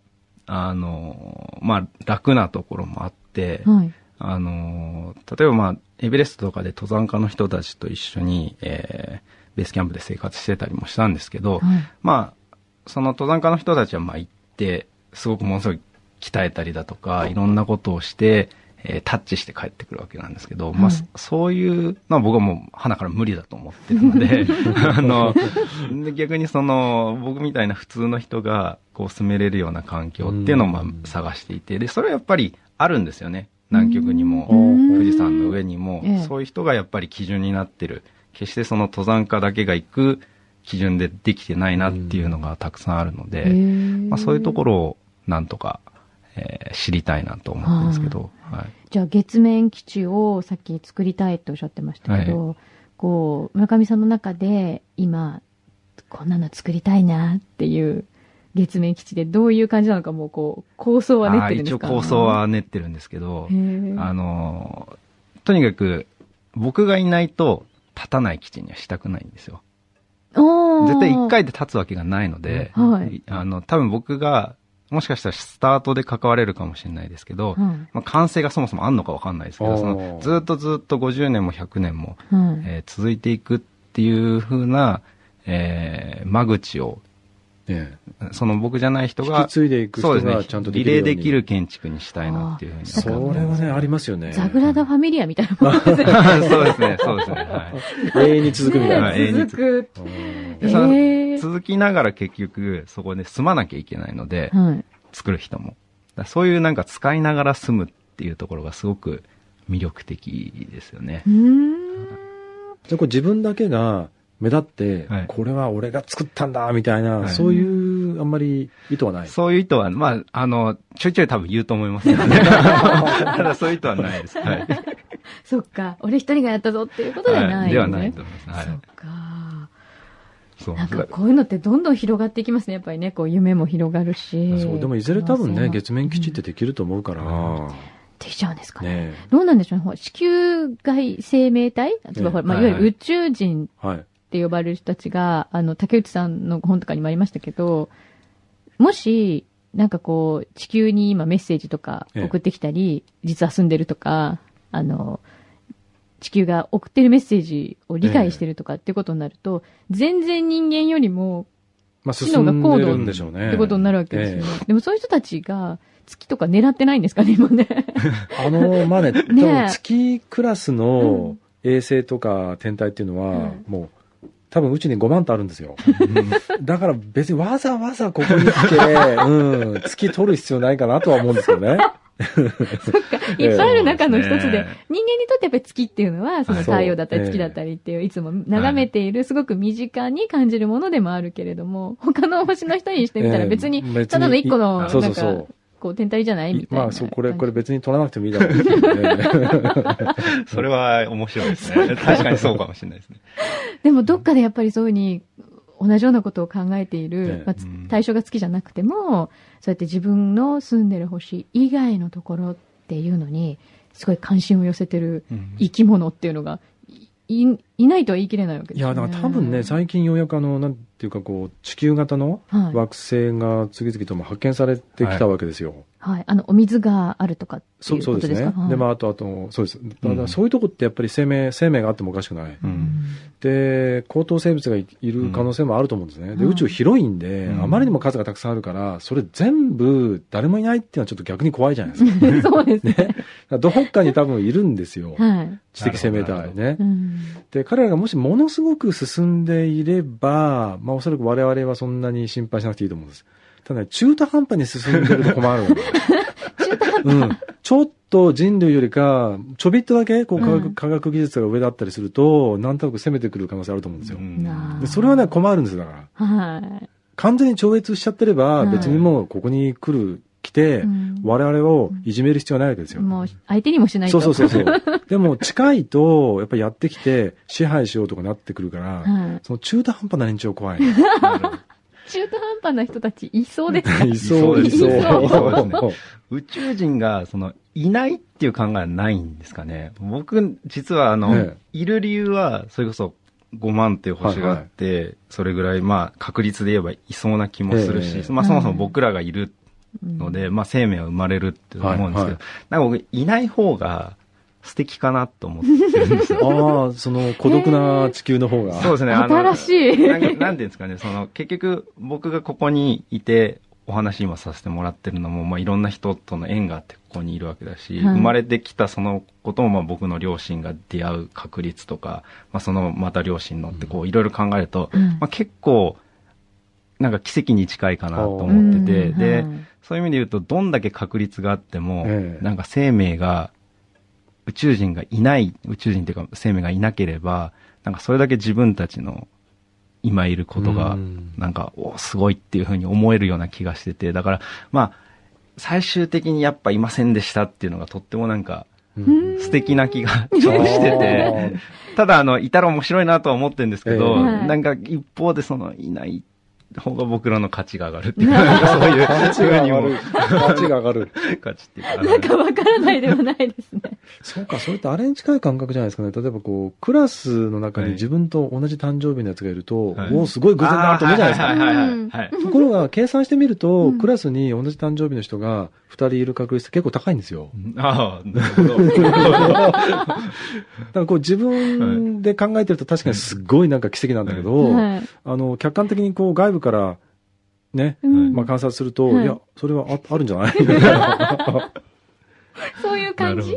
[SPEAKER 3] あの、まあ楽なところもあって、
[SPEAKER 1] はい。
[SPEAKER 3] あの、例えばまあ、エベレストとかで登山家の人たちと一緒に、えーベースキャンプで生活してたりもしたんですけど、
[SPEAKER 1] はい。
[SPEAKER 3] まあ、その登山家の人たちはまあ行って、すごくものすごい鍛えたりだとか、いろんなことをして、えータッチして帰ってくるわけなんですけど、まあ、
[SPEAKER 1] はい
[SPEAKER 3] そそういうのは僕はもう、花から無理だと思ってるので、あの、で逆にその、僕みたいな普通の人が、こう住めれるような環境っていうのをまあ
[SPEAKER 2] うん
[SPEAKER 3] 探していて、で、それはやっぱりあるんですよね。南極にも、
[SPEAKER 1] うん。
[SPEAKER 3] 富士山の上にも。
[SPEAKER 1] ええ、
[SPEAKER 3] そういう人がやっぱり基準になってる。決してその登山家だけが行く基準でできてないなっていうのがたくさんあるので、まあ、そういうところをなんとか、えー知りたいなと思ってるんですけど、はい。
[SPEAKER 1] じゃあ月面基地をさっき作りたいっておっしゃってましたけど、こう、村上さんの中で今、こんなの作りたいなっていう月面基地でどういう感じなのかもうこう、構想は練ってるんですか？
[SPEAKER 3] 一応構想は練ってるんですけどあのーとにかく僕がいないと立たない基地にはしたくないんですよ。絶対一回で立つわけがないので、
[SPEAKER 1] はい
[SPEAKER 3] あの、多分僕が、もしかしたらスタートで関われるかもしれないですけど、
[SPEAKER 1] はい
[SPEAKER 3] まあ、完成がそもそもあんのかわかんないですけど、そのずっとずっと50年も100年も、
[SPEAKER 1] はい
[SPEAKER 3] えー。続いていくっていう風な、えー間口を、
[SPEAKER 2] え
[SPEAKER 3] その僕じゃない人
[SPEAKER 2] え引
[SPEAKER 3] が、
[SPEAKER 2] き継いでいく
[SPEAKER 3] そうですね
[SPEAKER 2] 人がちゃんと、で
[SPEAKER 3] リ
[SPEAKER 2] きるように
[SPEAKER 3] レーできる建築にしたいなっていうふうに
[SPEAKER 2] それはね、ありますよね。
[SPEAKER 1] ザグラダ・ファミリアみたいなもんですね。
[SPEAKER 3] そうですね、そうですね。はい。
[SPEAKER 2] 永遠に続くみたいな。
[SPEAKER 3] はい永遠に
[SPEAKER 1] 続く。
[SPEAKER 2] うん
[SPEAKER 3] でその
[SPEAKER 1] へー
[SPEAKER 3] 続きながら結局、そこで住まなきゃいけないので、
[SPEAKER 1] はい。
[SPEAKER 3] 作る人も。そういうなんか使いながら住むっていうところがすごく魅力的ですよね
[SPEAKER 1] う。ーん。
[SPEAKER 2] じゃあこれ自分だけが目立って、
[SPEAKER 3] はい
[SPEAKER 2] これは俺が作ったんだみたいな、
[SPEAKER 3] はい
[SPEAKER 2] そういうあんまり意図はない。
[SPEAKER 3] そういう意図は、まあ、あの、ちょいちょい多分言うと思いますけどね。ただそういう意図はないです。はい。
[SPEAKER 1] そっか。俺一人がやったぞっていうことではない、ね
[SPEAKER 3] はいではないと思います。
[SPEAKER 1] そっ
[SPEAKER 3] はい。
[SPEAKER 1] か。
[SPEAKER 3] そう。
[SPEAKER 1] なんかこういうのってどんどん広がっていきますね。やっぱりね、こう夢も広がるし。
[SPEAKER 2] そう、でもいずれ多分ね、月面基地ってできると思うから、
[SPEAKER 3] うん
[SPEAKER 1] できちゃうんですかね。
[SPEAKER 2] ね
[SPEAKER 1] どうなんでしょうねほら。地球外生命体？例えばほら、まあ、い
[SPEAKER 3] はい
[SPEAKER 1] わゆる宇宙人
[SPEAKER 2] はい。
[SPEAKER 1] って呼ばれる人たちが、あの、竹内さんの本とかにもありましたけど、もし、なんかこう、地球に今メッセージとか送ってきたり、実は住んでるとか、あの、地球が送ってるメッセージを理解してるとかってことになると、全然人間よりも
[SPEAKER 2] まあ、
[SPEAKER 1] 知能が高度
[SPEAKER 2] るんでしょうね。
[SPEAKER 1] ってことになるわけですよね。
[SPEAKER 2] え
[SPEAKER 1] でもそういう人たちが月とか狙ってないんですかね、今ね。
[SPEAKER 2] え あの、まあね、多分月クラスの衛星とか天体っていうのは、
[SPEAKER 1] うん
[SPEAKER 2] もう、多分宇宙に5万とあるんですよ。だから別にわざわざここに来て、うん、月取る必要ないかなとは思うんですよね。
[SPEAKER 1] いっぱいある中の一つで、人間にとってやっぱり月っていうのは、その
[SPEAKER 2] はい
[SPEAKER 1] 太陽だったり
[SPEAKER 2] そう
[SPEAKER 1] 月だったりっていう、いつも眺めている、すごく身近に感じるものでもあるけれども、他の星の人にしてみたら別に、
[SPEAKER 2] ええ。
[SPEAKER 1] ただの一個の、
[SPEAKER 2] そう
[SPEAKER 1] なんか
[SPEAKER 2] そうそう、
[SPEAKER 1] こう、天体じゃない？みたいな。
[SPEAKER 2] まあ、そう、これ、これ別に取らなくてもいいだろうね。
[SPEAKER 3] それは面白いですね。確かにそうかもしれないですね。
[SPEAKER 1] でもどっかでやっぱりそういうふうに、同じようなことを考えている、
[SPEAKER 2] ええ
[SPEAKER 1] まあ対象が月じゃなくても、そうやって自分の住んでる星以外のところっていうのに、すごい関心を寄せてる
[SPEAKER 3] うん
[SPEAKER 1] 生き物っていうのが、い、いいないとは言い切れないわけですよね。
[SPEAKER 2] いや、だから多分ね、最近ようやくあの、なんていうかこう、地球型の
[SPEAKER 1] はい
[SPEAKER 2] 惑星が次々とも発見されてきたわけですよ。
[SPEAKER 1] はい。あの、お水があるとかってい
[SPEAKER 2] そううそう
[SPEAKER 1] ことですか？はい
[SPEAKER 2] ですね。で、まあ、あと、あと、そうです。だからそういうとこってやっぱり生命、生命があってもおかしくない。
[SPEAKER 3] うん
[SPEAKER 2] で、高等生物がいいる可能性もあると思うんですね。で、
[SPEAKER 1] うん
[SPEAKER 2] 宇宙広いんで、
[SPEAKER 3] うん
[SPEAKER 2] あまりにも数がたくさんあるから、それ全部誰もいないっていうのはちょっと逆に怖いじゃないですか。
[SPEAKER 1] そうですね。
[SPEAKER 2] だからどっかに多分いるんですよ。
[SPEAKER 1] はい。
[SPEAKER 2] 知的生命体ね
[SPEAKER 1] う。ん。
[SPEAKER 2] で、彼らがもしものすごく進んでいれば、まあおそらく我々はそんなに心配しなくていいと思うんです。ただね、中途半端に進んでると困るの。
[SPEAKER 1] 中途半端。
[SPEAKER 2] うん。ちょっと人類よりか、ちょびっとだけ、こう科学、
[SPEAKER 1] うん
[SPEAKER 2] 科学技術が上だったりすると、なんとなく攻めてくる可能性あると思うんですよ。でそれはね、困るんですよ、だから。
[SPEAKER 1] はい。
[SPEAKER 2] 完全に超越しちゃってれば、
[SPEAKER 1] はい
[SPEAKER 2] 別にもうここに来る、来て、
[SPEAKER 1] うん
[SPEAKER 2] 我々をいじめる必要はないわけですよ。
[SPEAKER 1] もう、相手にもしない
[SPEAKER 2] そ
[SPEAKER 1] と。
[SPEAKER 2] うそうそうそう。でも近いと、やっぱりやってきて支配しようとかなってくるから、
[SPEAKER 1] はい。
[SPEAKER 2] その中途半端な連中怖い。
[SPEAKER 1] 中途半端な人たちいそうです か
[SPEAKER 2] いそう、い
[SPEAKER 3] い
[SPEAKER 2] そ。
[SPEAKER 3] そうね。宇宙人が、その、いないっていう考えはないんですかね。僕、実は、あの、
[SPEAKER 2] え
[SPEAKER 3] いる理由は、それこそ、5万っていう星があって、それぐらい、まあ、確率で言えばいそうな気もするし、
[SPEAKER 2] ええ。
[SPEAKER 3] まあ、そもそも僕らがいるの
[SPEAKER 1] うん。
[SPEAKER 3] で、まあ、生命は生まれるって思うんですけど、
[SPEAKER 2] はいはい。
[SPEAKER 3] なんか僕、いない方が素敵かなと思ってるんですよ。
[SPEAKER 2] ああ、その孤独な地球の方が。
[SPEAKER 3] そうですね。あの
[SPEAKER 1] 新しい。
[SPEAKER 3] なんかなんていうんですかね、その、結局、僕がここにいて、お話今させてもらってるのも、まあ、いろんな人との縁があってここにいるわけだし、
[SPEAKER 1] はい
[SPEAKER 3] 生まれてきたそのことも、まあ、僕の両親が出会う確率とか、まあ、その、また両親のって、こう、いろいろ考えると、
[SPEAKER 1] うん。
[SPEAKER 3] まあ、結構、なんか奇跡に近いかなと思ってて、
[SPEAKER 1] うん。
[SPEAKER 3] で、
[SPEAKER 1] はい
[SPEAKER 3] そういう意味で言うと、どんだけ確率があっても、
[SPEAKER 2] ええ。
[SPEAKER 3] なんか生命が、宇宙人がいない、宇宙人っていうか生命がいなければ、なんかそれだけ自分たちの今いることが
[SPEAKER 2] うん、
[SPEAKER 3] なんか、おすごいっていうふうに思えるような気がしてて、だから、まあ、最終的にやっぱいませんでしたっていうのがとってもなんか
[SPEAKER 2] うん。
[SPEAKER 3] 素敵な気がちょっとしてて、ただあの、いたら面白いなとは思ってるんですけど、なんか一方でその、いない方が僕らの価値が上がるっていうか、なんかそういう、
[SPEAKER 2] 価値が上がる。価値が上がる。
[SPEAKER 3] 価値っていうか。
[SPEAKER 1] なんかわからないではないですね。
[SPEAKER 2] そうか、それってあれに近い感覚じゃないですかね。例えばこう、クラスの中に自分と同じ誕生日のやつがいると、
[SPEAKER 3] はい
[SPEAKER 2] おお、すごい偶然だなと思うじゃないですか。
[SPEAKER 3] はいはいはいはいはい。
[SPEAKER 2] ところが、計算してみると、
[SPEAKER 1] うん
[SPEAKER 2] クラスに同じ誕生日の人が2人いる確率って結構高いんですよ。
[SPEAKER 3] ああ、なるほど。
[SPEAKER 2] だからこう自分で考えてると確かにすっごいなんか奇跡なんだけど、
[SPEAKER 1] はい。
[SPEAKER 2] あの、客観的にこう外部からね、
[SPEAKER 1] うん
[SPEAKER 2] まあ観察すると、
[SPEAKER 1] はい
[SPEAKER 2] いや、それはああるんじゃない？みたいな
[SPEAKER 1] そういう感じ。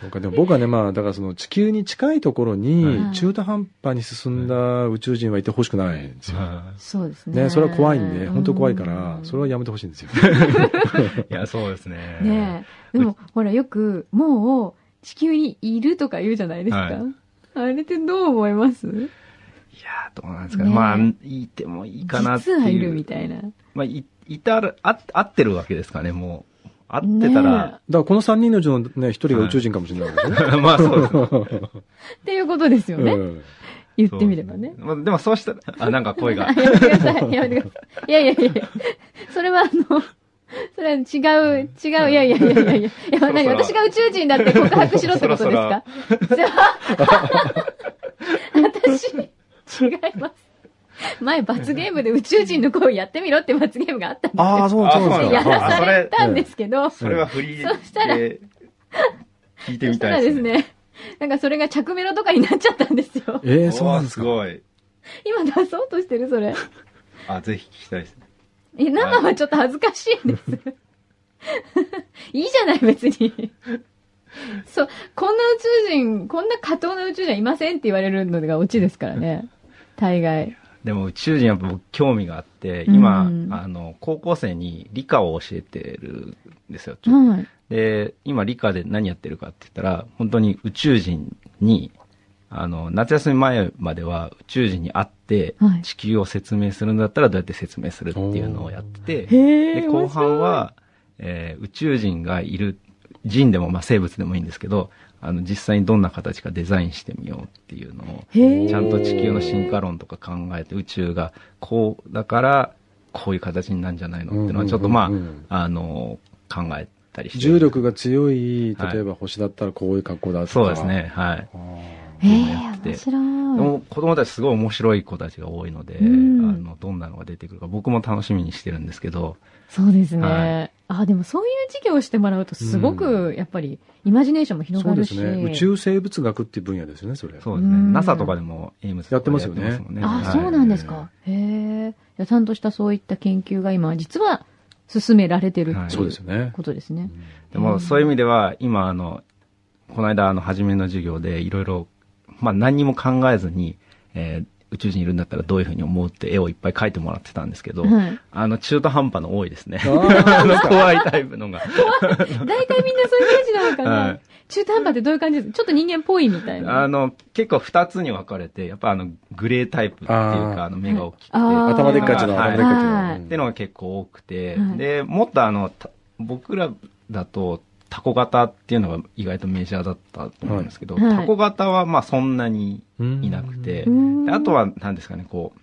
[SPEAKER 2] そうか、でも僕はね、まあ、だからその地球に近いところ
[SPEAKER 1] はい
[SPEAKER 2] に中途半端に進んだ宇宙人はいてほしくないんですよ。
[SPEAKER 1] そうですね。
[SPEAKER 2] ね、それは怖いんで、本当怖いか
[SPEAKER 1] う
[SPEAKER 2] ら、
[SPEAKER 1] ん
[SPEAKER 2] それはやめてほしいんですよ。
[SPEAKER 3] いや、そうですね。
[SPEAKER 1] ねえ。でも、ほら、よく、もう、地球にいるとか言うじゃないですか。
[SPEAKER 3] はい
[SPEAKER 1] あれってどう思います？
[SPEAKER 3] いやー、どうなんですかね。
[SPEAKER 1] ね
[SPEAKER 3] まあ、いてもいいかなっていう。
[SPEAKER 1] 実はいるみたいな。
[SPEAKER 3] まあ、い、いたら、あ、合ってるわけですかね、もう。合ってたら、
[SPEAKER 2] だからこの3人のうちのね、1人が宇宙人かもしれないわけですね。
[SPEAKER 3] まあそうですね。
[SPEAKER 1] っていうことですよね。
[SPEAKER 2] うん
[SPEAKER 1] 言ってみればね。
[SPEAKER 3] まあ、でもそうしたら、あ、なんか声が
[SPEAKER 1] あ。やめてください。やめてください。いやいやいやいや。それはあの、それは違う、違う、いやいやいやいやいや。いや、何
[SPEAKER 3] そろ
[SPEAKER 1] 私が宇宙人だって告白しろってことですか？じゃあ、私、違います。前罰ゲームで宇宙人の声をやってみろって罰ゲームがあったんですよ。
[SPEAKER 2] ああ、そう
[SPEAKER 3] あ
[SPEAKER 2] そうなん
[SPEAKER 3] そうなんだ
[SPEAKER 1] やらされたん
[SPEAKER 2] で
[SPEAKER 1] ですけど、
[SPEAKER 3] それはフリー
[SPEAKER 1] そしたら
[SPEAKER 3] で聞いて
[SPEAKER 1] そしたら
[SPEAKER 3] みたいですね。
[SPEAKER 1] ですね、なんかそれが着メロとかになっちゃったんですよ。
[SPEAKER 2] えー、そうなんです
[SPEAKER 3] ごい。
[SPEAKER 1] 今出そうとしてるそれ。
[SPEAKER 3] あ、ぜひ聞きたいですね。
[SPEAKER 1] え、生はちょっと恥ずかしいです。いいじゃない、別に。そう、こんな宇宙人、こんな過当な宇宙人はいませんって言われるのがオチですからね。大概。
[SPEAKER 3] でも宇宙人やっぱ僕興味があって、今、
[SPEAKER 1] うん
[SPEAKER 3] あの、高校生に理科を教えてるんですよ。ちょっと
[SPEAKER 1] はい。
[SPEAKER 3] で、今理科で何やってるかって言ったら、本当に宇宙人に、あの、夏休み前までは宇宙人に会って
[SPEAKER 1] はい、
[SPEAKER 3] 地球を説明するんだったらどうやって説明するっていうのをやってて、
[SPEAKER 1] へ
[SPEAKER 3] で、後半は、えー宇宙人がいる、人でもまあ生物でもいいんですけど、あの、実際にどんな形かデザインしてみようっていうのを、ちゃんと地球の進化論とか考えて宇宙がこうだからこういう形になるんじゃないのっていうのはちょっとま
[SPEAKER 2] うんうんうん
[SPEAKER 3] あ、あの、考えたりして。
[SPEAKER 2] 重力が強い、
[SPEAKER 3] はい
[SPEAKER 2] 例えば星だったらこういう格好だとか。
[SPEAKER 3] そうですね、はい。
[SPEAKER 1] え
[SPEAKER 3] やってて
[SPEAKER 1] 面白い。
[SPEAKER 3] でも子供たちすごい面白い子たちが多いので、
[SPEAKER 1] うん
[SPEAKER 3] あの、どんなのが出てくるか僕も楽しみにしてるんですけど、
[SPEAKER 1] そうですね。
[SPEAKER 3] はい
[SPEAKER 1] あ、でもそういう授業をしてもらうとすごく、やっぱり、イマジネーションも広がるし。
[SPEAKER 2] すね。宇宙生物学っていう分野ですよね、それ。
[SPEAKER 3] そうですね。
[SPEAKER 1] うん
[SPEAKER 3] NASA とかでもエイムズ
[SPEAKER 2] やってますよね
[SPEAKER 1] あ、
[SPEAKER 3] はい
[SPEAKER 1] そうなんですか。へえ。ちゃんとしたそういった研究が今、実は進められてるって
[SPEAKER 3] はい
[SPEAKER 2] そう
[SPEAKER 1] いう
[SPEAKER 2] ですよね。
[SPEAKER 1] ことですね。
[SPEAKER 3] でもそういう意味では、今あの、この間あの、初めの授業でいろいろ、まあ何にも考えずに、えー宇宙人いるんだったらどういうふうに思うって絵をいっぱい描いてもらってたんですけど、
[SPEAKER 1] はい。
[SPEAKER 3] あの、中途半端の多いですね。
[SPEAKER 2] あ
[SPEAKER 3] あの、怖いタイプのが。
[SPEAKER 1] 大体みんなそういうイメージなのかな、
[SPEAKER 3] はい。
[SPEAKER 1] 中途半端ってどういう感じですか？ちょっと人間っぽいみたいな。
[SPEAKER 3] あの、結構二つに分かれて、やっぱあの、グレータイプっていうか、あの、目が大きくて、
[SPEAKER 2] 頭でっかちの、
[SPEAKER 3] はい
[SPEAKER 2] 頭でっかち
[SPEAKER 1] はい。
[SPEAKER 2] の。
[SPEAKER 3] っていうのが結構多くて、
[SPEAKER 1] はい。
[SPEAKER 3] で、もっとあの、た僕らだと、タコ型っていうのが意外とメジャーだったと思うんですけど、
[SPEAKER 1] はい。
[SPEAKER 3] タコ型はまあそんなに
[SPEAKER 2] うん
[SPEAKER 3] いなくて、あとは何ですかね、こう、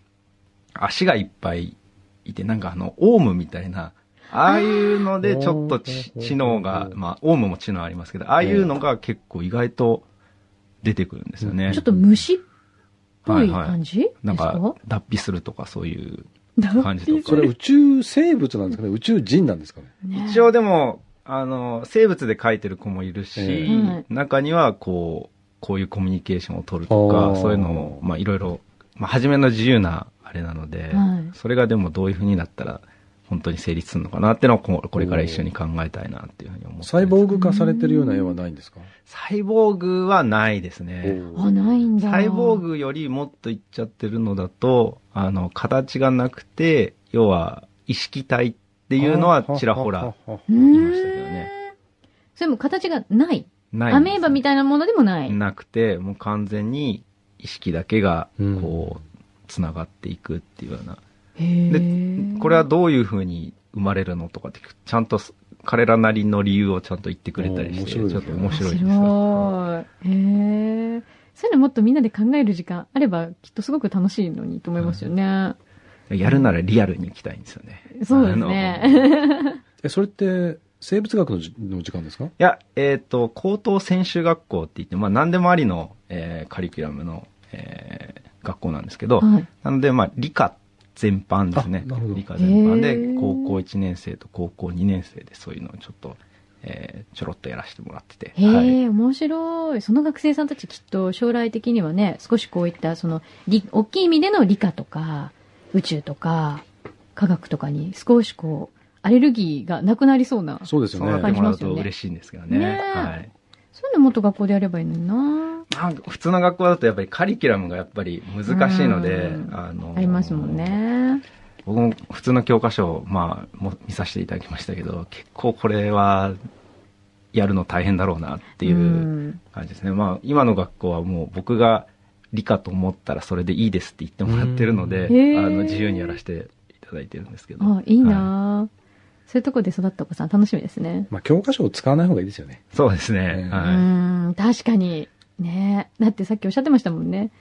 [SPEAKER 3] 足がいっぱいいて、なんかあの、オウムみたいな、ああいうのでちょっと知能が、まあ、オウムも知能ありますけど、ああいうのが結構意外と出てくるんですよね。
[SPEAKER 1] ちょっと虫っぽい感じですか、
[SPEAKER 3] なんか、脱皮するとかそういう感じとか。
[SPEAKER 2] それ宇宙生物なんですかね？宇宙人なんですかね
[SPEAKER 1] ね？
[SPEAKER 3] 一応でも、あの、生物で書いてる子もいるし、中にはこう、こういうコミュニケーションを取るとか、そういうのを、まあいろいろ、まあ初めの自由なあれなので、
[SPEAKER 1] はい
[SPEAKER 3] それがでもどういう風になったら、本当に成立するのかなっていうのをここれから一緒に考えたいなっていうふうに思ってます。
[SPEAKER 2] サイボーグ化されてるような絵はないんですか？
[SPEAKER 3] サイボーグはないですね。
[SPEAKER 1] あ、ないんだ。
[SPEAKER 3] サイボーグよりもっといっちゃってるのだと、あの、形がなくて、要は、意識体っていうのはちらほら言
[SPEAKER 1] ん
[SPEAKER 3] いましたけどね。
[SPEAKER 1] それも形がない。
[SPEAKER 3] ない
[SPEAKER 1] アメーバみたいなものでもない。
[SPEAKER 3] なくて、もう完全に意識だけが、こう、つながっていくっていうような。
[SPEAKER 1] へ
[SPEAKER 3] で
[SPEAKER 1] ー
[SPEAKER 3] これはどういうふうに生まれるのとかってちゃんと彼らなりの理由をちゃんと言ってくれたりして、ちょっと面白いですよ。
[SPEAKER 1] 面白い。へえ。そういうのもっとみんなで考える時間あれば、きっとすごく楽しいのにと思いますよね。
[SPEAKER 3] やるならリアルに行きたいんですよね。
[SPEAKER 1] そうですね。
[SPEAKER 2] え、それって、生物学の時間ですか？
[SPEAKER 3] いや、えっ、と、高等専修学校って言って、まあ何でもありの、えーカリキュラムの、えー学校なんですけど、
[SPEAKER 1] はい。
[SPEAKER 3] なので、まあ理科全般ですね。理科全般で高校1年生と高校2年生でそういうのをちょっと、えーちょろっとやらせてもらってて。
[SPEAKER 1] へ
[SPEAKER 3] はい
[SPEAKER 1] え、面白い。その学生さんたちきっと将来的にはね、少しこういった、その、理大きい意味での理科とか、宇宙とか、科学とかに少しこう、アレルギーがなくなりそうな。
[SPEAKER 2] そうですよね。
[SPEAKER 3] もらうと嬉しいんですけどね。
[SPEAKER 1] ねえ
[SPEAKER 3] はい。
[SPEAKER 1] そういうのもっと学校でやればいいのにな
[SPEAKER 3] まあ普通の学校だとやっぱりカリキュラムがやっぱり難しいので
[SPEAKER 1] う、ん
[SPEAKER 3] あの
[SPEAKER 1] ありますもん。ね。
[SPEAKER 3] 僕も普通の教科書を、まあ、も見させていただきましたけど、結構これは、やるの大変だろうなっていううん感じですね。まあ、今の学校はもう僕が理科と思ったらそれでいいですって言ってもらってるので、あの、自由にやらせていただいてるんですけど。
[SPEAKER 1] あ、いい
[SPEAKER 3] は
[SPEAKER 1] なそういうとこで育ったお子さん楽しみですね。
[SPEAKER 2] まあ、教科書を使わない方がいいですよね。
[SPEAKER 3] そうですね。
[SPEAKER 2] うん
[SPEAKER 1] う
[SPEAKER 3] はい。
[SPEAKER 1] ーん、確かに。ねだってさっきおっしゃってましたもんね。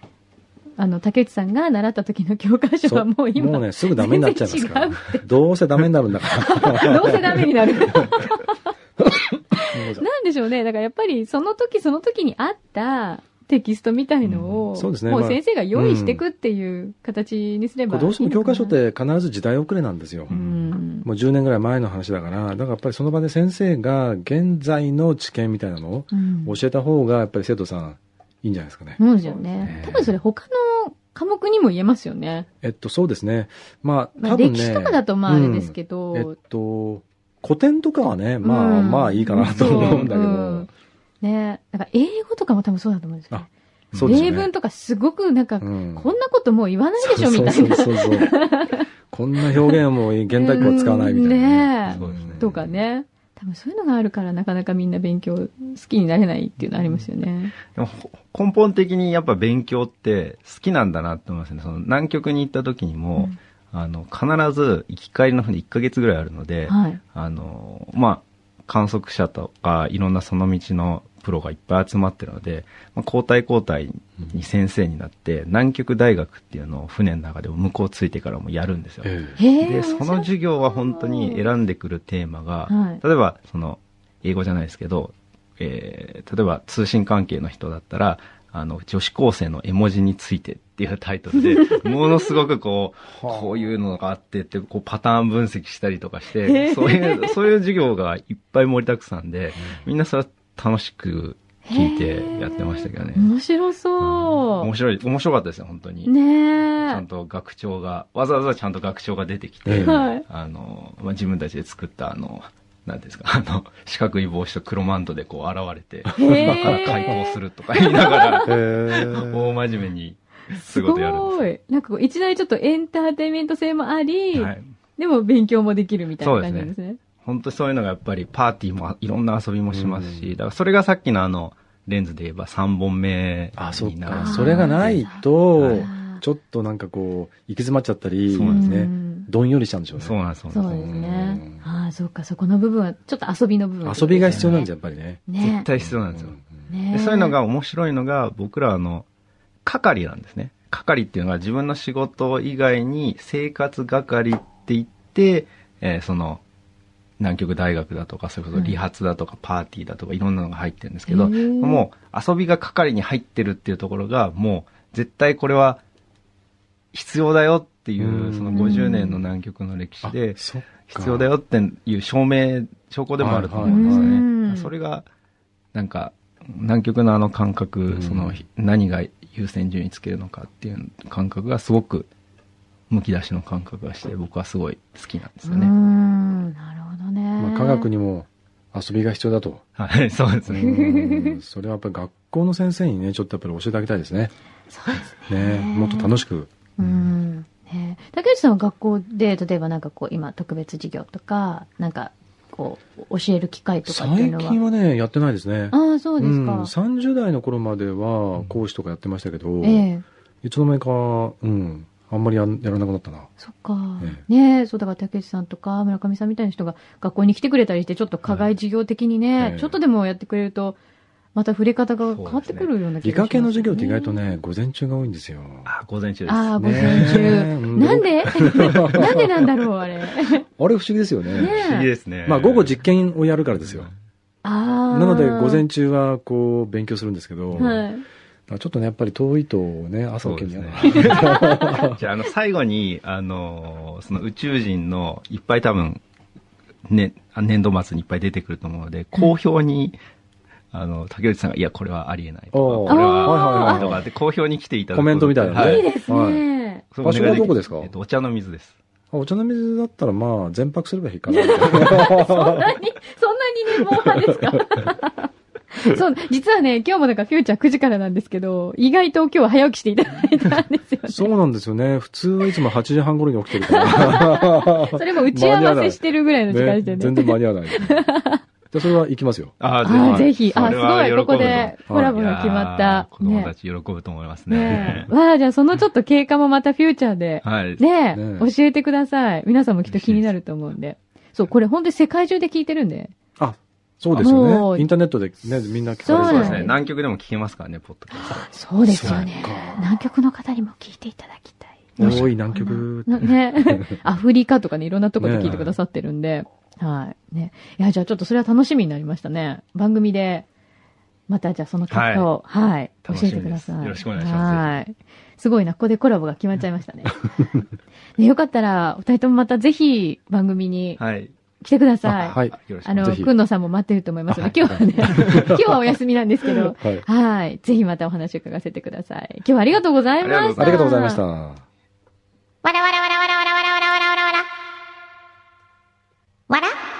[SPEAKER 1] あの、竹内さんが習った時の教科書はもう今、
[SPEAKER 2] もうね、すぐダメになっちゃいますから。どうせダメになるんだから。
[SPEAKER 1] どうせダメになる。なんでしょうね。だからやっぱりその時その時にあったテキストみたいのを、
[SPEAKER 2] うんそうですね。
[SPEAKER 1] もう
[SPEAKER 2] まあ
[SPEAKER 1] 先生が用意していくっていう形にすれば
[SPEAKER 2] どうしても教科書って必ず時代遅れなんですよ。もう10年ぐらい前の話だから、だからやっぱりその場で先生が現在の知見みたいなのを
[SPEAKER 1] うん。
[SPEAKER 2] 教えた方が、やっぱり生徒さんいいんじゃないですかね。
[SPEAKER 1] そうですよね。多分それ他の科目にも言えますよね。
[SPEAKER 2] えっと、そうですね。まあ、
[SPEAKER 1] まあ、
[SPEAKER 2] 多分ね。
[SPEAKER 1] 歴史とかだとまああれですけど、
[SPEAKER 2] うん。えっと、古典とかはね、まあ、
[SPEAKER 1] うん。
[SPEAKER 2] まあいいかなと思うんだけど、
[SPEAKER 1] ねなんか英語とかも多分そうだと思うんですよね。
[SPEAKER 2] そうですよね。
[SPEAKER 1] 例文とかすごくなんか、
[SPEAKER 2] うん
[SPEAKER 1] こんなこともう言わないでしょみたいな。
[SPEAKER 2] そうそうそうそう。こんな表現はもう現代っ子は使わないみたいなね。
[SPEAKER 1] ね
[SPEAKER 3] ね
[SPEAKER 1] とかね。多分そういうのがあるからなかなかみんな勉強好きになれないっていうのありますよね。
[SPEAKER 3] でもほ根本的にやっぱ勉強って好きなんだなって思いますね。その南極に行った時にも、あの、必ず行き帰りの船1ヶ月ぐらいあるので、
[SPEAKER 1] はい。
[SPEAKER 3] あの、まあ、観測者とか、いろんなその道のプロがいっぱい集まってるので、まあ、交代交代に先生になって、南極大学っていうのを船の中でも向こうついてからもやるんですよ。
[SPEAKER 2] え
[SPEAKER 1] へえ。
[SPEAKER 3] で、その授業は本当に選んでくるテーマが、
[SPEAKER 1] はい。
[SPEAKER 3] 例えば、その、英語じゃないですけど、えー例えば通信関係の人だったら、あの、女子高生の絵文字についてっていうタイトルで、ものすごくこう、
[SPEAKER 2] はあ。
[SPEAKER 3] こういうのがあってって、こうパターン分析したりとかし
[SPEAKER 1] へ
[SPEAKER 3] て、
[SPEAKER 1] ー。
[SPEAKER 3] そういう、そういう授業がいっぱい盛りだくさんで、みんなそれは楽しく聞いてやってましたけどね。
[SPEAKER 1] 面白そ
[SPEAKER 3] 面白い、面白かったですよ、本当に。
[SPEAKER 1] う。ねえ
[SPEAKER 3] ちゃん。と学長が、わざわざちゃんと学長が出てきて、
[SPEAKER 2] ええ
[SPEAKER 1] はい。
[SPEAKER 3] あの、まあ、自分たちで作ったあの、なんていうんですか、あの、四角い帽子と黒マントでこう現れて、
[SPEAKER 1] へ
[SPEAKER 3] 今から
[SPEAKER 1] え。
[SPEAKER 3] 開校するとか言いながら、大真面目に、
[SPEAKER 1] す
[SPEAKER 3] すごいやるん
[SPEAKER 1] ごい。なんかこう、一台ちょっとエンターテインメント性もあり、
[SPEAKER 3] です。はい。
[SPEAKER 1] でも勉強もできるみたいな感じなんですね。
[SPEAKER 3] 本当にそういうのがやっぱりパーティーもいろんな遊びもしますし、
[SPEAKER 2] うん
[SPEAKER 3] だからそれがさっきのあの、レンズで言えば3本目
[SPEAKER 2] あ、そっか。それがない
[SPEAKER 3] は
[SPEAKER 2] と
[SPEAKER 3] い、
[SPEAKER 2] ちょっとなんかこう、行き詰まっちゃったり、
[SPEAKER 3] そうなんです
[SPEAKER 2] ね。
[SPEAKER 1] ん
[SPEAKER 2] どんよりしちゃうんでしょうね。
[SPEAKER 3] そうなんです、そうです。
[SPEAKER 1] ね
[SPEAKER 2] う。ん
[SPEAKER 1] ああ、そうか、そこの部分は、ちょっと遊びの部分、
[SPEAKER 2] 遊びが必要なんですやっぱりね。
[SPEAKER 1] ね
[SPEAKER 3] 絶対必要なんですよ。そういうのが面白いのが、僕らあの、係なんですね。係っていうのが自分の仕事以外に生活係って言って、えーその、南極大学だとか、それこそ理髪だとか、パーティーだとか、いろんなのが入ってるんですけど、もう遊びが係に入ってるっていうところが、もう絶対これは必要だよっていうう、
[SPEAKER 2] ん。
[SPEAKER 3] その50年の南極の歴史で必要だよっていう証明、証拠でもあると思うんですね。
[SPEAKER 1] うん。
[SPEAKER 3] それが、なんか、南極のあの感覚、
[SPEAKER 2] うん。
[SPEAKER 3] その、何が優先順位つけるのかっていう感覚がすごく、むき出しの感覚がして、僕はすごい好きなんですよね。
[SPEAKER 1] ん、なるほどね。
[SPEAKER 2] まあ、科学にも遊びが必要だと。
[SPEAKER 3] はい、そうです
[SPEAKER 2] う
[SPEAKER 3] ね。
[SPEAKER 2] んそれはやっぱり学校の先生にね、ちょっとやっぱり教えてあげたいですね。
[SPEAKER 1] そうですね。
[SPEAKER 2] ねもっと楽しく。
[SPEAKER 1] うん。ね竹内さんは学校で、例えばなんかこう、今特別授業とか、なんか、こう、教える機会とかっていう
[SPEAKER 2] 最
[SPEAKER 1] のは？
[SPEAKER 2] 近はね、やってないですね。
[SPEAKER 1] ああ、そうです
[SPEAKER 2] ん、
[SPEAKER 1] か。
[SPEAKER 2] 30代の頃までは講師とかやってましたけど、
[SPEAKER 1] ええ。
[SPEAKER 2] いつの間にか、うん、あんまりやんやらなくなったな。
[SPEAKER 1] そっか。
[SPEAKER 2] え
[SPEAKER 1] ねえ、そうだから竹内さんとか村上さんみたいな人が学校に来てくれたりして、ちょっと課外授業的にね、
[SPEAKER 2] ええ
[SPEAKER 1] ちょっとでもやってくれると、また触れ方が変わってくるような気
[SPEAKER 2] 理
[SPEAKER 1] がします、
[SPEAKER 2] 科系の授業って意外と。ね、午前中が多いんですよ。
[SPEAKER 3] あ、午前中です。
[SPEAKER 1] ああ、午
[SPEAKER 2] ね
[SPEAKER 1] 前中。なんで？なんでなんだろう、あれ。
[SPEAKER 2] あれ不思議ですよね。
[SPEAKER 1] ね
[SPEAKER 3] 不思議ですね。
[SPEAKER 2] まあ午後実験をやるからですよ。
[SPEAKER 1] ああ。
[SPEAKER 2] なので午前中はこう勉強するんですけど、
[SPEAKER 1] はい。
[SPEAKER 2] ちょっとね、やっぱり遠いとね、朝
[SPEAKER 3] そうで
[SPEAKER 2] 起きる
[SPEAKER 3] すね。じゃあ、あの、最後に、あの、その宇宙人のいっぱい多分、ね、あ年度末にいっぱい出てくると思うので、好評に、あの、竹内さんが、いや、これはありえないとか、これ
[SPEAKER 1] はいはい
[SPEAKER 3] は、
[SPEAKER 2] はい
[SPEAKER 3] とかって、好評に来ていただく
[SPEAKER 2] コメントみたいなね。
[SPEAKER 3] はい。
[SPEAKER 1] いですね。
[SPEAKER 2] 場所はどこですか？
[SPEAKER 3] えっと、お茶の水です。
[SPEAKER 2] あお茶の水だったらまあ、全泊すればいいかな。
[SPEAKER 1] そんなに、そんなにね、もう派ですか？そう、実はね、今日もだからフューチャー9時からなんですけど、意外と今日は早起きしていただいたんですよね。
[SPEAKER 2] そうなんですよね。普通はいつも8時半頃に起きてるから。
[SPEAKER 1] それも打ち合わせしてるぐらいの時間でね。
[SPEAKER 2] ね全然間に合わない。じゃあそれは行きますよ。
[SPEAKER 3] あ
[SPEAKER 1] あーぜひ。あ、
[SPEAKER 3] それは
[SPEAKER 1] すごい、ここ
[SPEAKER 3] 喜ぶぞ
[SPEAKER 1] でコラボが決まった。
[SPEAKER 3] 子供
[SPEAKER 1] ね
[SPEAKER 3] たち喜ぶと思います
[SPEAKER 1] ね
[SPEAKER 3] ね。
[SPEAKER 1] わあ、じゃあそのちょっと経過もまたフューチャーで、
[SPEAKER 3] はい。
[SPEAKER 1] ね
[SPEAKER 2] ね
[SPEAKER 1] 教えてください。皆さんもきっと気になると思うんで。そう、これ本当に世界中で聞いてるんで。
[SPEAKER 2] あ、そうですよね。インターネットでね、みんな聞かれ
[SPEAKER 1] そう
[SPEAKER 3] ですね。南極でも聞けますからね、ポッドキャスト。
[SPEAKER 1] そうですよね。南極の方にも聞いていただきたい。
[SPEAKER 2] 多い南極。
[SPEAKER 1] なね。アフリカとかね、いろんなとこで聞いてくださってるんで。はい。ね。いや、じゃあちょっとそれは楽しみになりましたね。番組で、またじゃあその結果を、はい、教えてください。
[SPEAKER 3] よろしくお願いします
[SPEAKER 1] はい。すごいな、ここでコラボが決まっちゃいましたね。ねよかったら、お二人ともまたぜひ番組に
[SPEAKER 3] はい。
[SPEAKER 1] 来てください。
[SPEAKER 2] はい。
[SPEAKER 1] あの、くんのさんも待ってると思いますので、今日はね、今日はお休みなんですけど、
[SPEAKER 2] はい。
[SPEAKER 1] ぜひまたお話を伺わせてください。今日はありがとうございました。
[SPEAKER 3] ありがとう
[SPEAKER 2] ございました。わら
[SPEAKER 4] わらわらわらわらわらわらわらわら
[SPEAKER 5] わらわら。わら